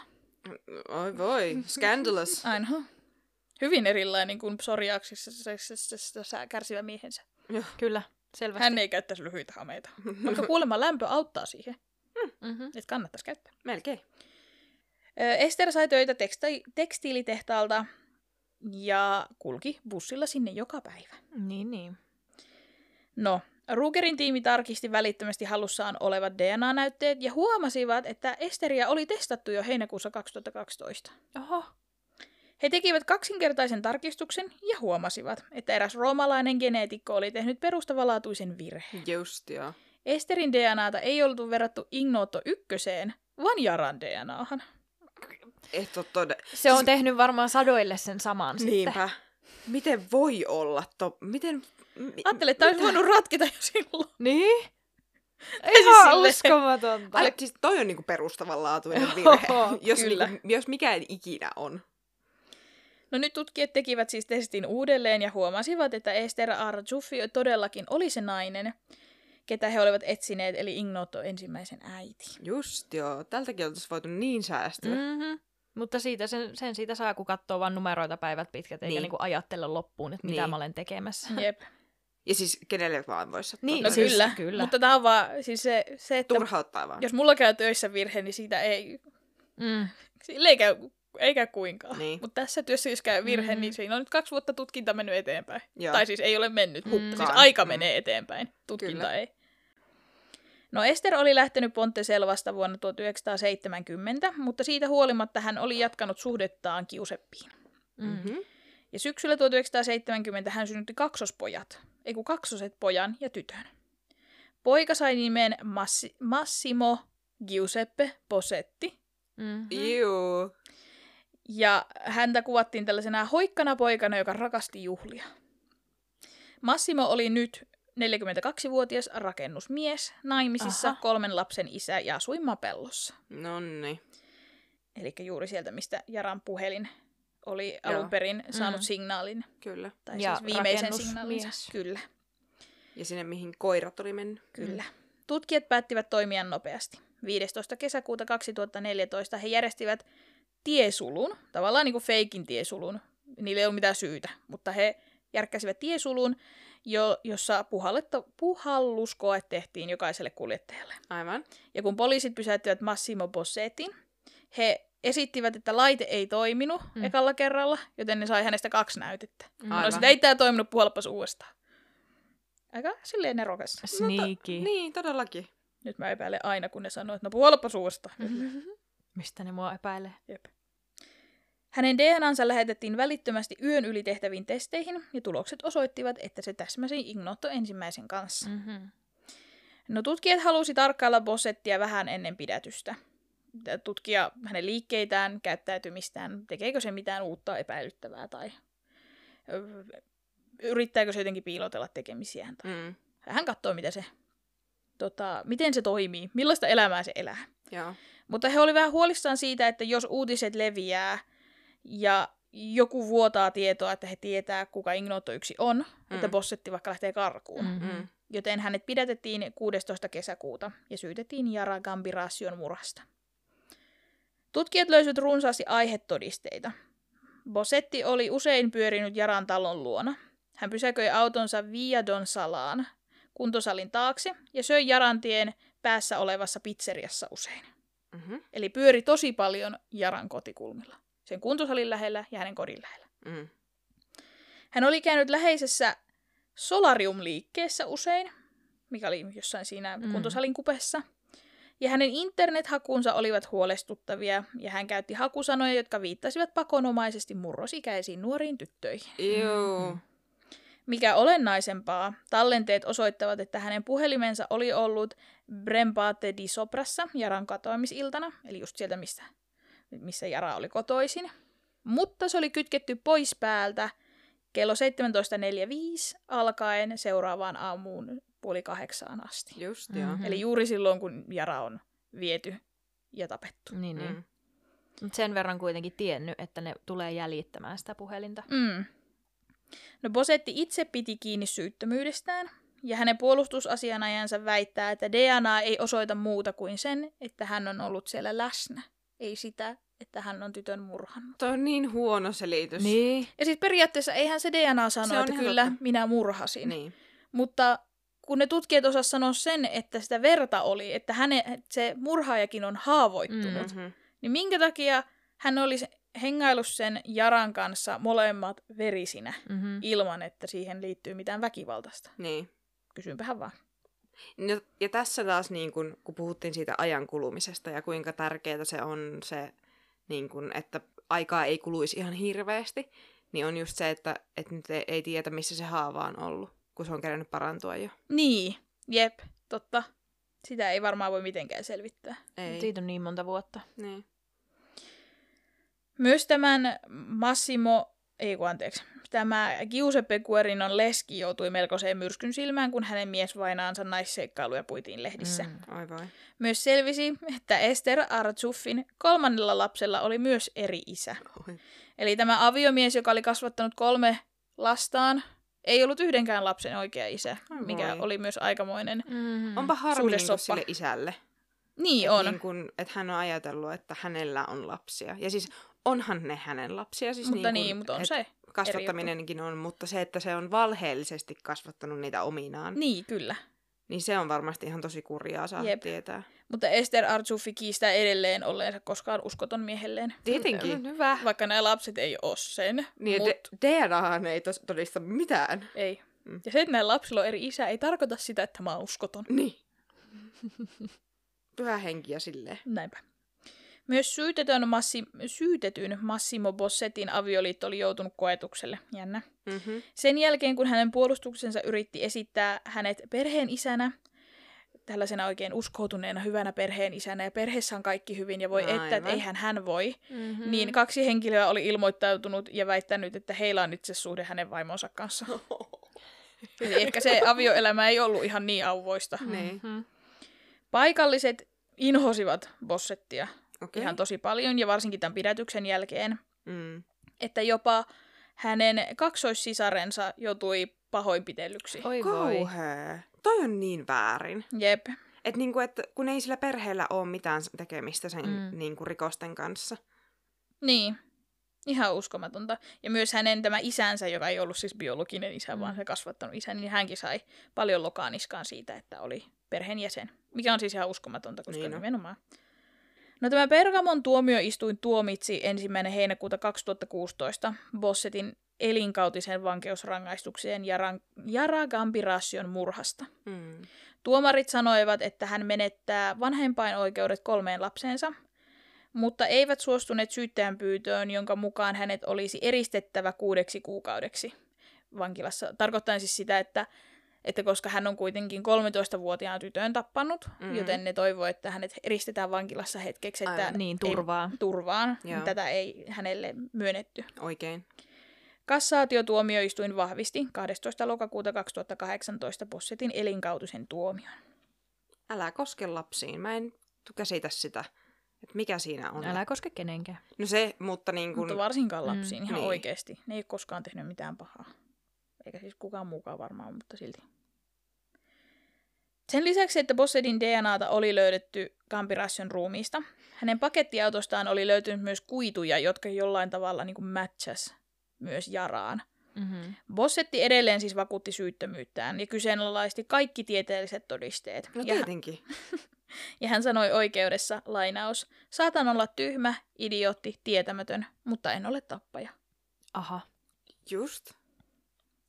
Oi voi, scandalous. <laughs> Aina. Hyvin erilainen kuin psoriaksisesta kärsivä miehensä. Kyllä, selvästi. Hän ei käyttäisi lyhyitä hameita. <laughs> Vaikka kuulemma lämpö auttaa siihen, Mm-hmm. että kannattaisi käyttää. Melkein. Ö, Ester sai töitä teksta- tekstiilitehtaalta ja kulki bussilla sinne joka päivä. Niin, niin. No, Rugerin tiimi tarkisti välittömästi hallussaan olevat DNA-näytteet ja huomasivat, että Esteriä oli testattu jo heinäkuussa 2012. Oho. He tekivät kaksinkertaisen tarkistuksen ja huomasivat, että eräs roomalainen geneetikko oli tehnyt perustavanlaatuisen virheen. Just joo. Esterin DNAta ei oltu verrattu Ignoto ykköseen, vaan Jaran DNAhan. Et oo tode... Se on tehnyt varmaan sadoille sen saman sitten. Niinpä. Miten voi olla to... Miten... Mi... Ajattelin, että tämä olisi voinut ratketa jo silloin. Niin? Ei Ihan siis silleen- uskomatonta. Ai, siis toi on niinku perustavanlaatuinen virhe, Joo, jos, kyllä. niinku, jos mikään ikinä on. No nyt tutkijat tekivät siis testin uudelleen ja huomasivat, että Esther Arjuffi todellakin oli se nainen, ketä he olivat etsineet, eli Ignoto ensimmäisen äiti. Just joo. Tältäkin oltaisiin voitu niin säästyä. Mm. Mm-hmm. Mutta siitä, sen, sen siitä saa, kun katsoo vain numeroita päivät pitkät, eikä Niin. niinku ajattele loppuun, että mitä Niin. mä olen tekemässä. <laughs> Jep. Ja siis kenelle vaan voisi sattua. Niin, No siis kyllä, kyllä. mutta tämä on vaan siis se, se että Turhauttaa vaan. jos mulla käy töissä virhe, niin siitä ei, Mm. sille ei käy, ei käy kuinkaan. Niin. Mutta tässä työssä, jos käy virhe, Mhm. niin siinä on nyt kaksi vuotta tutkinta mennyt eteenpäin. Joo. Tai siis ei ole mennyt, mutta Mm. siis Hukkaan. aika Mm. menee eteenpäin. Tutkinta Kyllä. ei. No Ester oli lähtenyt Ponteselvasta vuonna 1970, mutta siitä huolimatta hän oli jatkanut suhdettaan Kiuseppiin. Mm. Mm-hmm. Ja syksyllä 1970 hän synnytti kaksospojat, ei kun kaksoset pojan ja tytön. Poika sai nimen Massi- Massimo Giuseppe Posetti, Mm-hmm. Juu. ja häntä kuvattiin tällaisena hoikkana poikana, joka rakasti juhlia. Massimo oli nyt 42-vuotias rakennusmies, naimisissa, Aha. kolmen lapsen isä ja asui Mapellossa. Nonni. Eli juuri sieltä, mistä Jaran puhelin oli Joo. alun perin saanut Mm. signaalin, Kyllä. tai Ja siis viimeisen signaalinsa. Kyllä. Ja sinne, mihin koirat oli mennyt. Kyllä. Tutkijat päättivät toimia nopeasti. 15. kesäkuuta 2014 he järjestivät tiesulun, tavallaan niin kuin feikin tiesulun. Niillä ei ollut mitään syytä, mutta he järkkäsivät tiesulun, jo, jossa puhalletta, puhalluskoe tehtiin jokaiselle kuljettajalle. Aivan. Ja kun poliisit pysäyttivät Massimo Bossetin, he esittivät, että laite ei toiminut Mm. ekalla kerralla, joten ne sai hänestä kaksi näytettä. Aivan. No sitä ei tämä toiminut, puhalpas uudestaan. Aika silleen nerokas. Sneaky. Niin, todellakin. Nyt mä epäilen aina, kun ne sanoo, että no puhalapa suusta. Mm-hmm. <laughs> Mistä ne mua epäilee? Jep. Hänen DNAnsa lähetettiin välittömästi yön yli tehtäviin testeihin, ja tulokset osoittivat, että se täsmäsi Ignoto ensimmäisen kanssa. Mm-hmm. No tutkijat halusi tarkkailla Bossettia vähän ennen pidätystä. Tutkia hänen liikkeitään, käyttäytymistään, tekeekö se mitään uutta epäilyttävää tai yrittääkö se jotenkin piilotella tekemisiään. Tai... Mm. Hän katsoi, mitä se, tota, miten se toimii, millaista elämää se elää. Joo. Mutta he olivat vähän huolissaan siitä, että jos uutiset leviää ja joku vuotaa tietoa, että he tietää, kuka Ignoto yksi on, mm. että. Bossetti vaikka lähtee karkuun. Mm. Mm-hmm. Mm. Joten hänet pidätettiin 16. kesäkuuta ja syytettiin Jara Gambirasion murhasta. Tutkijat löysivät runsaasti aihetodisteita. Bosetti oli usein pyörinyt Jaran talon luona. Hän pysäköi autonsa Via Don Salaan, kuntosalin taakse, ja söi Jarantien päässä olevassa pizzeriassa usein. Mm-hmm. Eli pyöri tosi paljon Jaran kotikulmilla. Sen kuntosalin lähellä ja hänen kodin lähellä. Mm. Hän oli käynyt läheisessä solarium-liikkeessä usein, mikä oli jossain siinä Mm. kuntosalin kupessa. Ja hänen internethakunsa olivat huolestuttavia, ja hän käytti hakusanoja, jotka viittasivat pakonomaisesti murrosikäisiin nuoriin tyttöihin. Joo. Mikä olennaisempaa, tallenteet osoittavat, että hänen puhelimensa oli ollut Brembate di Soprassa Jaran katoamisiltana, eli just sieltä, missä, missä Jara oli kotoisin. Mutta se oli kytketty pois päältä kello 17.45 alkaen seuraavaan aamuun puoli kahdeksaan asti. Just joo. Mhm. Eli juuri silloin, kun Jara on viety ja tapettu. Niin, niin. Mm. Mut sen verran kuitenkin tiennyt, että ne tulee jäljittämään sitä puhelinta. Mm. No Bosetti itse piti kiinni syyttömyydestään, ja hänen puolustusasianajansa väittää, että DNA ei osoita muuta kuin sen, että hän on ollut siellä läsnä. Ei sitä, että hän on tytön murhannut. Toi on niin huono selitys. Niin. Ja siis periaatteessa eihän se DNA sano, Se on että kyllä totta. minä murhasin. Niin. Mutta kun ne tutkijat osas sanoa sen, että sitä verta oli, että häne, se murhaajakin on haavoittunut, Mm-hmm. niin minkä takia hän olisi hengaillut sen Jaran kanssa molemmat verisinä Mm-hmm. ilman, että siihen liittyy mitään väkivaltaista? Niin. Kysynpähän vaan. No, ja tässä taas, niin kun, kun puhuttiin siitä ajan kulumisesta ja kuinka tärkeää se on se, niin kun, että aikaa ei kuluisi ihan hirveästi, niin on just se, että, että nyt ei, ei tiedä, missä se haava on ollut, kun se on kerännyt parantua jo. Niin, jep, totta. Sitä ei varmaan voi mitenkään selvittää. Ei. Siitä on niin monta vuotta. Niin. Myös tämän Massimo, ei kun anteeksi, tämä Giuseppe Guerinon leski joutui melkoiseen myrskyn silmään, kun hänen miesvainaansa naisseikkailuja puitiin lehdissä. Mm. Mm. Ai vai. Myös selvisi, että Esther Arzuffin kolmannella lapsella oli myös eri isä. Oi. Eli tämä aviomies, joka oli kasvattanut kolme lastaan, ei ollut yhdenkään lapsen oikea isä, Ai mikä voi. oli myös aikamoinen. Mm-hmm. Onpa harmi niin Suhdesoppa. sille isälle. Niin Et on. Niin kun, että hän on ajatellut, että hänellä on lapsia. Ja siis onhan ne hänen lapsia. Siis mutta niin, niin, kun, mutta on et se. Kasvattaminenkin on, mutta se, että se on valheellisesti kasvattanut niitä ominaan, niin, kyllä. niin se on varmasti ihan tosi kurjaa saada Jep. tietää. Mutta Esther Arzuffi kiistää edelleen olleensa koskaan uskoton miehelleen. Tietenkin. Hyvä. Vaikka nämä lapset ei ole sen. Niin, mut Mut... DNAhan ei tos, todista mitään. ei. Mm. Ja se, että näillä lapsilla on eri isä, ei tarkoita sitä, että mä oon uskoton. Niin. <laughs> Pyhä henki ja silleen. Näinpä. Myös syytetyn, massi, syytetyn Massimo Bossetin avioliitto oli joutunut koetukselle. Jännä. Mm-hmm. Sen jälkeen, kun hänen puolustuksensa yritti esittää hänet perheen isänä, tällaisena oikein uskoutuneena hyvänä perheen isänä, ja perheessä on kaikki hyvin, ja voi Aivan. että, että eihän hän voi, Mm-hmm. niin kaksi henkilöä oli ilmoittautunut ja väittänyt, että heillä on itse suhde hänen vaimonsa kanssa. <laughs> Eli ehkä se avioelämä ei ollut ihan niin auvoista. Mm-hmm. Paikalliset inhosivat Bossettia Okei. ihan tosi paljon, ja varsinkin tämän pidätyksen jälkeen, Mm. että jopa hänen kaksoissisarensa joutui pahoinpitellyksi. Oi voi. Kauhea. Toi on niin väärin. Jep. Et niinku, et kun ei sillä perheellä ole mitään tekemistä sen Mm. niinku, rikosten kanssa. Niin. Ihan uskomatonta. Ja myös hänen tämä isänsä, joka ei ollut siis biologinen isä, Mm. vaan se kasvattanut isä, niin hänkin sai paljon lokaaniskaan siitä, että oli perheenjäsen. Mikä on siis ihan uskomatonta, koska Niin niin on. nimenomaan. No tämä Pergamon tuomioistuin tuomitsi ensimmäinen heinäkuuta 2016 Bossetin elinkautisen vankeusrangaistukseen Jara, Jara Gambirasion murhasta. Mm. Tuomarit sanoivat, että hän menettää vanhempainoikeudet kolmeen lapseensa, mutta eivät suostuneet syyttäjän pyytöön, jonka mukaan hänet olisi eristettävä kuudeksi kuukaudeksi vankilassa. Tarkoittaen siis sitä, että, että koska hän on kuitenkin 13-vuotiaan tytön tappanut, Mhm. mm. joten ne toivoo, että hänet eristetään vankilassa hetkeksi, että Aivan. Niin, ei- turvaa. turvaan. Joo. Tätä ei hänelle myönnetty. Oikein. Kassaatiotuomioistuin vahvisti 12. lokakuuta 2018 Bossetin elinkautisen tuomion. Älä koske lapsiin. Mä en käsitä sitä, että mikä siinä on. Älä koske kenenkään. No se, mutta niin kun... Mutta varsinkaan Mm, lapsiin ihan niin. oikeasti. Ne ei ole koskaan tehnyt mitään pahaa. Eikä siis kukaan muukaan varmaan, mutta silti. Sen lisäksi, että Bossedin DNAta oli löydetty Gambirassion ruumiista. Hänen pakettiautostaan oli löytynyt myös kuituja, jotka jollain tavalla niin kuin matchas myös Jaraan. Mm-hmm. Bossetti edelleen siis vakuutti syyttömyyttään ja kyseenalaisti kaikki tieteelliset todisteet. No ja, tietenkin. <laughs> ja hän sanoi oikeudessa, lainaus, saatan olla tyhmä, idiootti, tietämätön, mutta en ole tappaja. Aha. Just.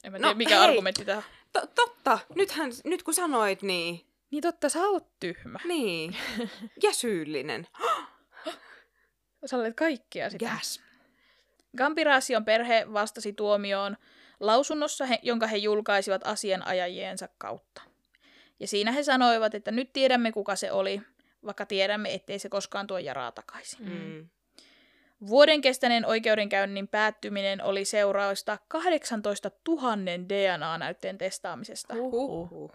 En mä No, tiedä, mikä hei! argumentti tämä To- totta. Nythän, nyt kun sanoit niin. Niin totta, sä oot tyhmä. Niin. <laughs> Ja syyllinen. <gasps> Sä olet kaikkea sitä. Gasp. Gambirasion perhe vastasi tuomioon lausunnossa, he, jonka he julkaisivat asianajajiensa kautta. Ja siinä he sanoivat, että nyt tiedämme kuka se oli, vaikka tiedämme, ettei se koskaan tuo Jaraa takaisin. Mm. Vuoden kestäneen oikeudenkäynnin päättyminen oli seurausta 18 000 DNA-näytteen testaamisesta. Huhhuh.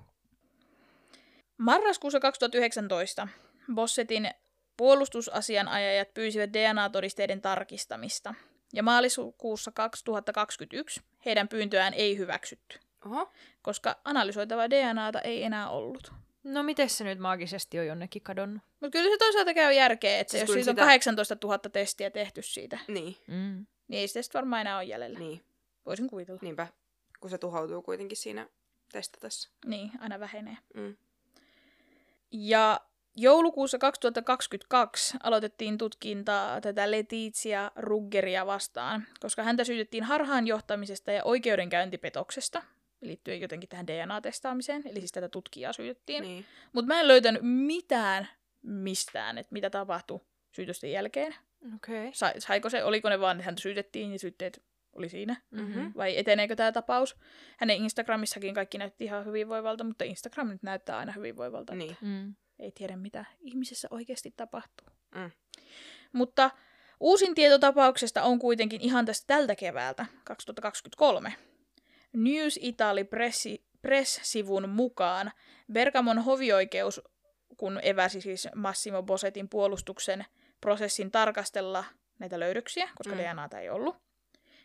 Marraskuussa 2019 Bossetin puolustusasianajajat pyysivät DNA-todisteiden tarkistamista. Ja maaliskuussa 2021 heidän pyyntöään ei hyväksytty, Oho. koska analysoitavaa DNAta ei enää ollut. No miten se nyt maagisesti on jonnekin kadonnut? Mutta kyllä se toisaalta käy järkeä, että Siis jos siitä on sitä- 18 000 testiä tehty siitä, Niin. Mm. niin ei sitä sitten varmaan enää ole jäljellä. Niin. Voisin kuvitella. Niin. Niinpä. Kun se tuhoutuu kuitenkin siinä testatessa. niin, aina vähenee. Mm. Ja joulukuussa 2022 aloitettiin tutkinta tätä Letizia Ruggeria vastaan, koska häntä syytettiin harhaanjohtamisesta ja oikeudenkäyntipetoksesta liittyen jotenkin tähän DNA-testaamiseen, eli siis tätä tutkijaa syytettiin. Niin. Niin. Mutta mä en löytänyt mitään mistään, että mitä tapahtui syytösten jälkeen. Okei. Okay. Sa- saiko se, oliko ne vaan, että häntä syytettiin ja syytteet oli siinä? Mm-hmm. Vai eteneekö tämä tapaus? Hänen Instagramissakin kaikki näytti ihan hyvinvoivalta, mutta Instagram nyt näyttää aina hyvinvoivalta. Niin. Mm. Ei tiedä, mitä ihmisessä oikeasti tapahtuu. Mm. Mutta uusin tieto tapauksesta on kuitenkin ihan tästä tältä keväältä, 2023. News Italy Pressi, Press-sivun mukaan Bergamon hovioikeus, kun eväsi siis Massimo Bosetin puolustuksen prosessin tarkastella näitä löydöksiä, koska Mm. mm. DNAta ei ollut,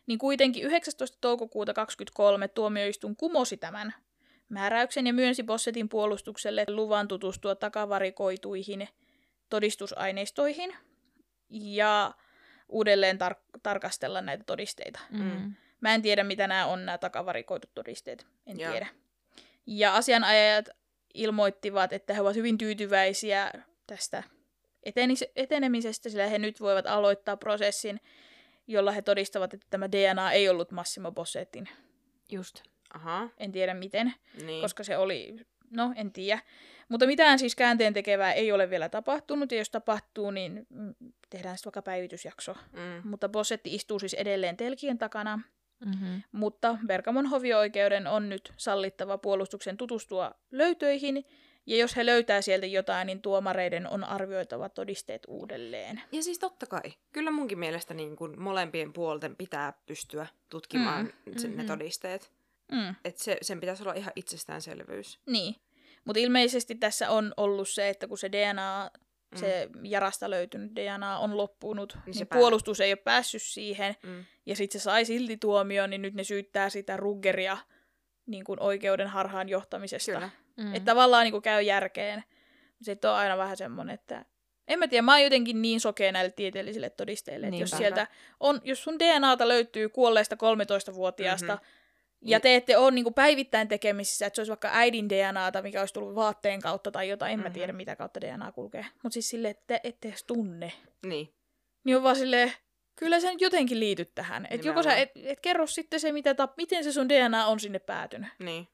niin kuitenkin 19. toukokuuta 2023 tuomioistuin kumosi tämän määräyksen ja myönsi Bossetin puolustukselle luvan tutustua takavarikoituihin todistusaineistoihin ja uudelleen tar- tarkastella näitä todisteita. Mm. Mä en tiedä, mitä nämä on, nämä takavarikoidut todisteet. En Joo. tiedä. Ja asianajajat ilmoittivat, että he ovat hyvin tyytyväisiä tästä etenis- etenemisestä, sillä he nyt voivat aloittaa prosessin, jolla he todistavat, että tämä DNA ei ollut Massimo Bossetin. Just. Aha. En tiedä miten, Niin. koska se oli, no en tiedä. Mutta mitään siis käänteen tekevää ei ole vielä tapahtunut, ja jos tapahtuu, niin mm, tehdään sitten vaikka päivitysjakso. Mm. Mutta Bossetti istuu siis edelleen telkien takana, Mm-hmm. mutta Bergamon hovioikeuden on nyt sallittava puolustuksen tutustua löytöihin, ja jos he löytää sieltä jotain, niin tuomareiden on arvioitava todisteet uudelleen. Ja siis totta kai. Kyllä munkin mielestä niin kuin molempien puolten pitää pystyä tutkimaan mm. sen, ne Mhm. todisteet. Mm, Et se, sen pitäisi olla ihan itsestäänselvyys. niin. Mutta ilmeisesti tässä on ollut se, että kun se DNA, Mm. se Jarasta löytynyt DNA on loppunut, niin, se niin pää- puolustus ei ole päässyt siihen, Mm. ja sitten se sai silti tuomioon, niin nyt ne syyttää sitä Ruggeria niin kuin oikeuden harhaan johtamisesta. Kyllä. Mm. Että tavallaan niin kuin käy järkeen. Sitten on aina vähän semmoinen, että en mä tiedä, mä oon jotenkin niin sokea näille tieteellisille todisteille, että jos Niinpä. sieltä on, jos sun DNAta löytyy kuolleesta 13-vuotiaasta, Mhm. mm-hmm. Ja Niin. te ette ole niin kuin päivittäin tekemisissä, että se olisi vaikka äidin DNAta, mikä olisi tullut vaatteen kautta tai jotain, en mä Mhm. tiedä mitä kautta DNA kulkee. Mutta siis silleen, että te ette edes tunne. Niin. Niin on vaan silleen, kyllä sä nyt jotenkin liityt tähän. Että joko sä et, et kerro sitten se, mitä tap, miten se sun DNA on sinne päätynyt. Niin.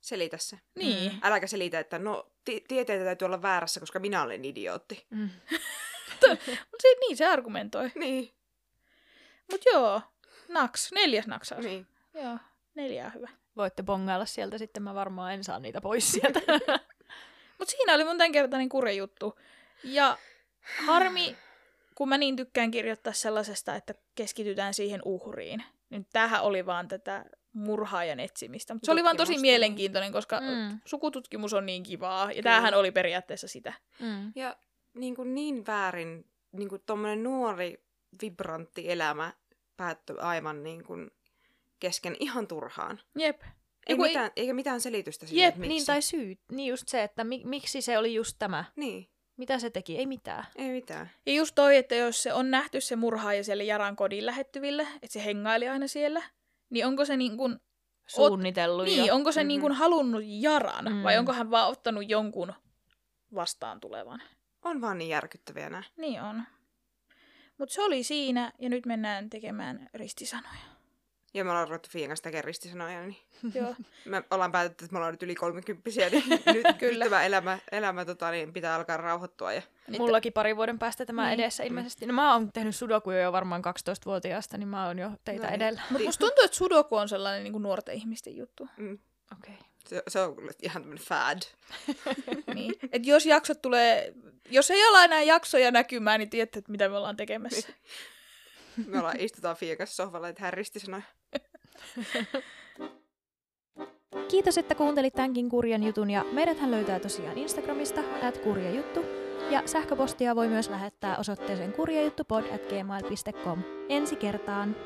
Selitä se. Niin. Mm. Äläkä selitä, että no ti- tieteitä täytyy olla väärässä, koska minä olen idiootti. Mm. <laughs> Mutta se, niin se argumentoi. Niin. Mut joo, naks, neljäs naksaus. niin. Joo, neljä on hyvä. Voitte bongailla sieltä sitten, mä varmaan en saa niitä pois sieltä. <laughs> Mut siinä oli mun tämänkertainen kurjuttu. Ja harmi, kun mä niin tykkään kirjoittaa sellaisesta, että keskitytään siihen uhriin. Niin tämähän oli vaan tätä murhaajan etsimistä. Mutta se oli vaan tosi mielenkiintoinen, koska Mm. sukututkimus on niin kivaa. Ja Kyllä. tämähän oli periaatteessa sitä. mm. Ja niin, kuin niin väärin, niin kuin tommonen nuori, vibrantti elämä päättyi aivan niin kuin kesken ihan turhaan. Jep. Ei Joku ei- mitään, eikä mitään selitystä sille, Jep, että miksi. Niin, tai syyt. Niin just se, että mi- miksi se oli just tämä. Niin. Mitä se teki? Ei mitään. Ei mitään. Ja just toi, että jos se on nähty se murhaaja siellä Jaran kodin lähettyville, että se hengaili aina siellä, niin onko se niin kuin, Suunnitellut niin, jo. onko se Mhm. niin kuin halunnut Jaran, Mm. vai onko hän vaan ottanut jonkun vastaan tulevan? On vaan niin järkyttäviä nää. Niin on. Mutta se oli siinä, ja nyt mennään tekemään ristisanoja. Ja me ollaan ruvettu Fiin kanssa tekemään ristisanoja, niin <laughs> Joo. me ollaan päätetty, että me ollaan nyt yli kolmekymppisiä, niin <laughs> nyt, Kyllä. Tämä elämä, elämä tota, niin pitää alkaa rauhoittua. Ja... Mullakin pari vuoden päästä tämä Niin. edessä ilmeisesti. No mä oon tehnyt sudokuja jo varmaan 12-vuotiaasta, niin mä oon jo teitä No niin. edellä. Mutta musta tuntuu, että sudoku on sellainen niin kuin nuorten ihmisten juttu. Mm, Okei. se, se on kyllä ihan tämmöinen fad. <laughs> Niin. Et jos jaksot tulee, jos ei ala enää jaksoja näkymään, niin tiedätte, että mitä me ollaan tekemässä. <laughs> Me ollaan, istutaan Fiin kanssa sohvalla ja tehdään ristisanoja. <laughs> Kiitos, että kuuntelit tämänkin kurjan jutun ja meidäthän löytää tosiaan Instagramista at kurjajuttu ja sähköpostia voi myös lähettää osoitteeseen kurjajuttupod at gmail.com. Ensi kertaan!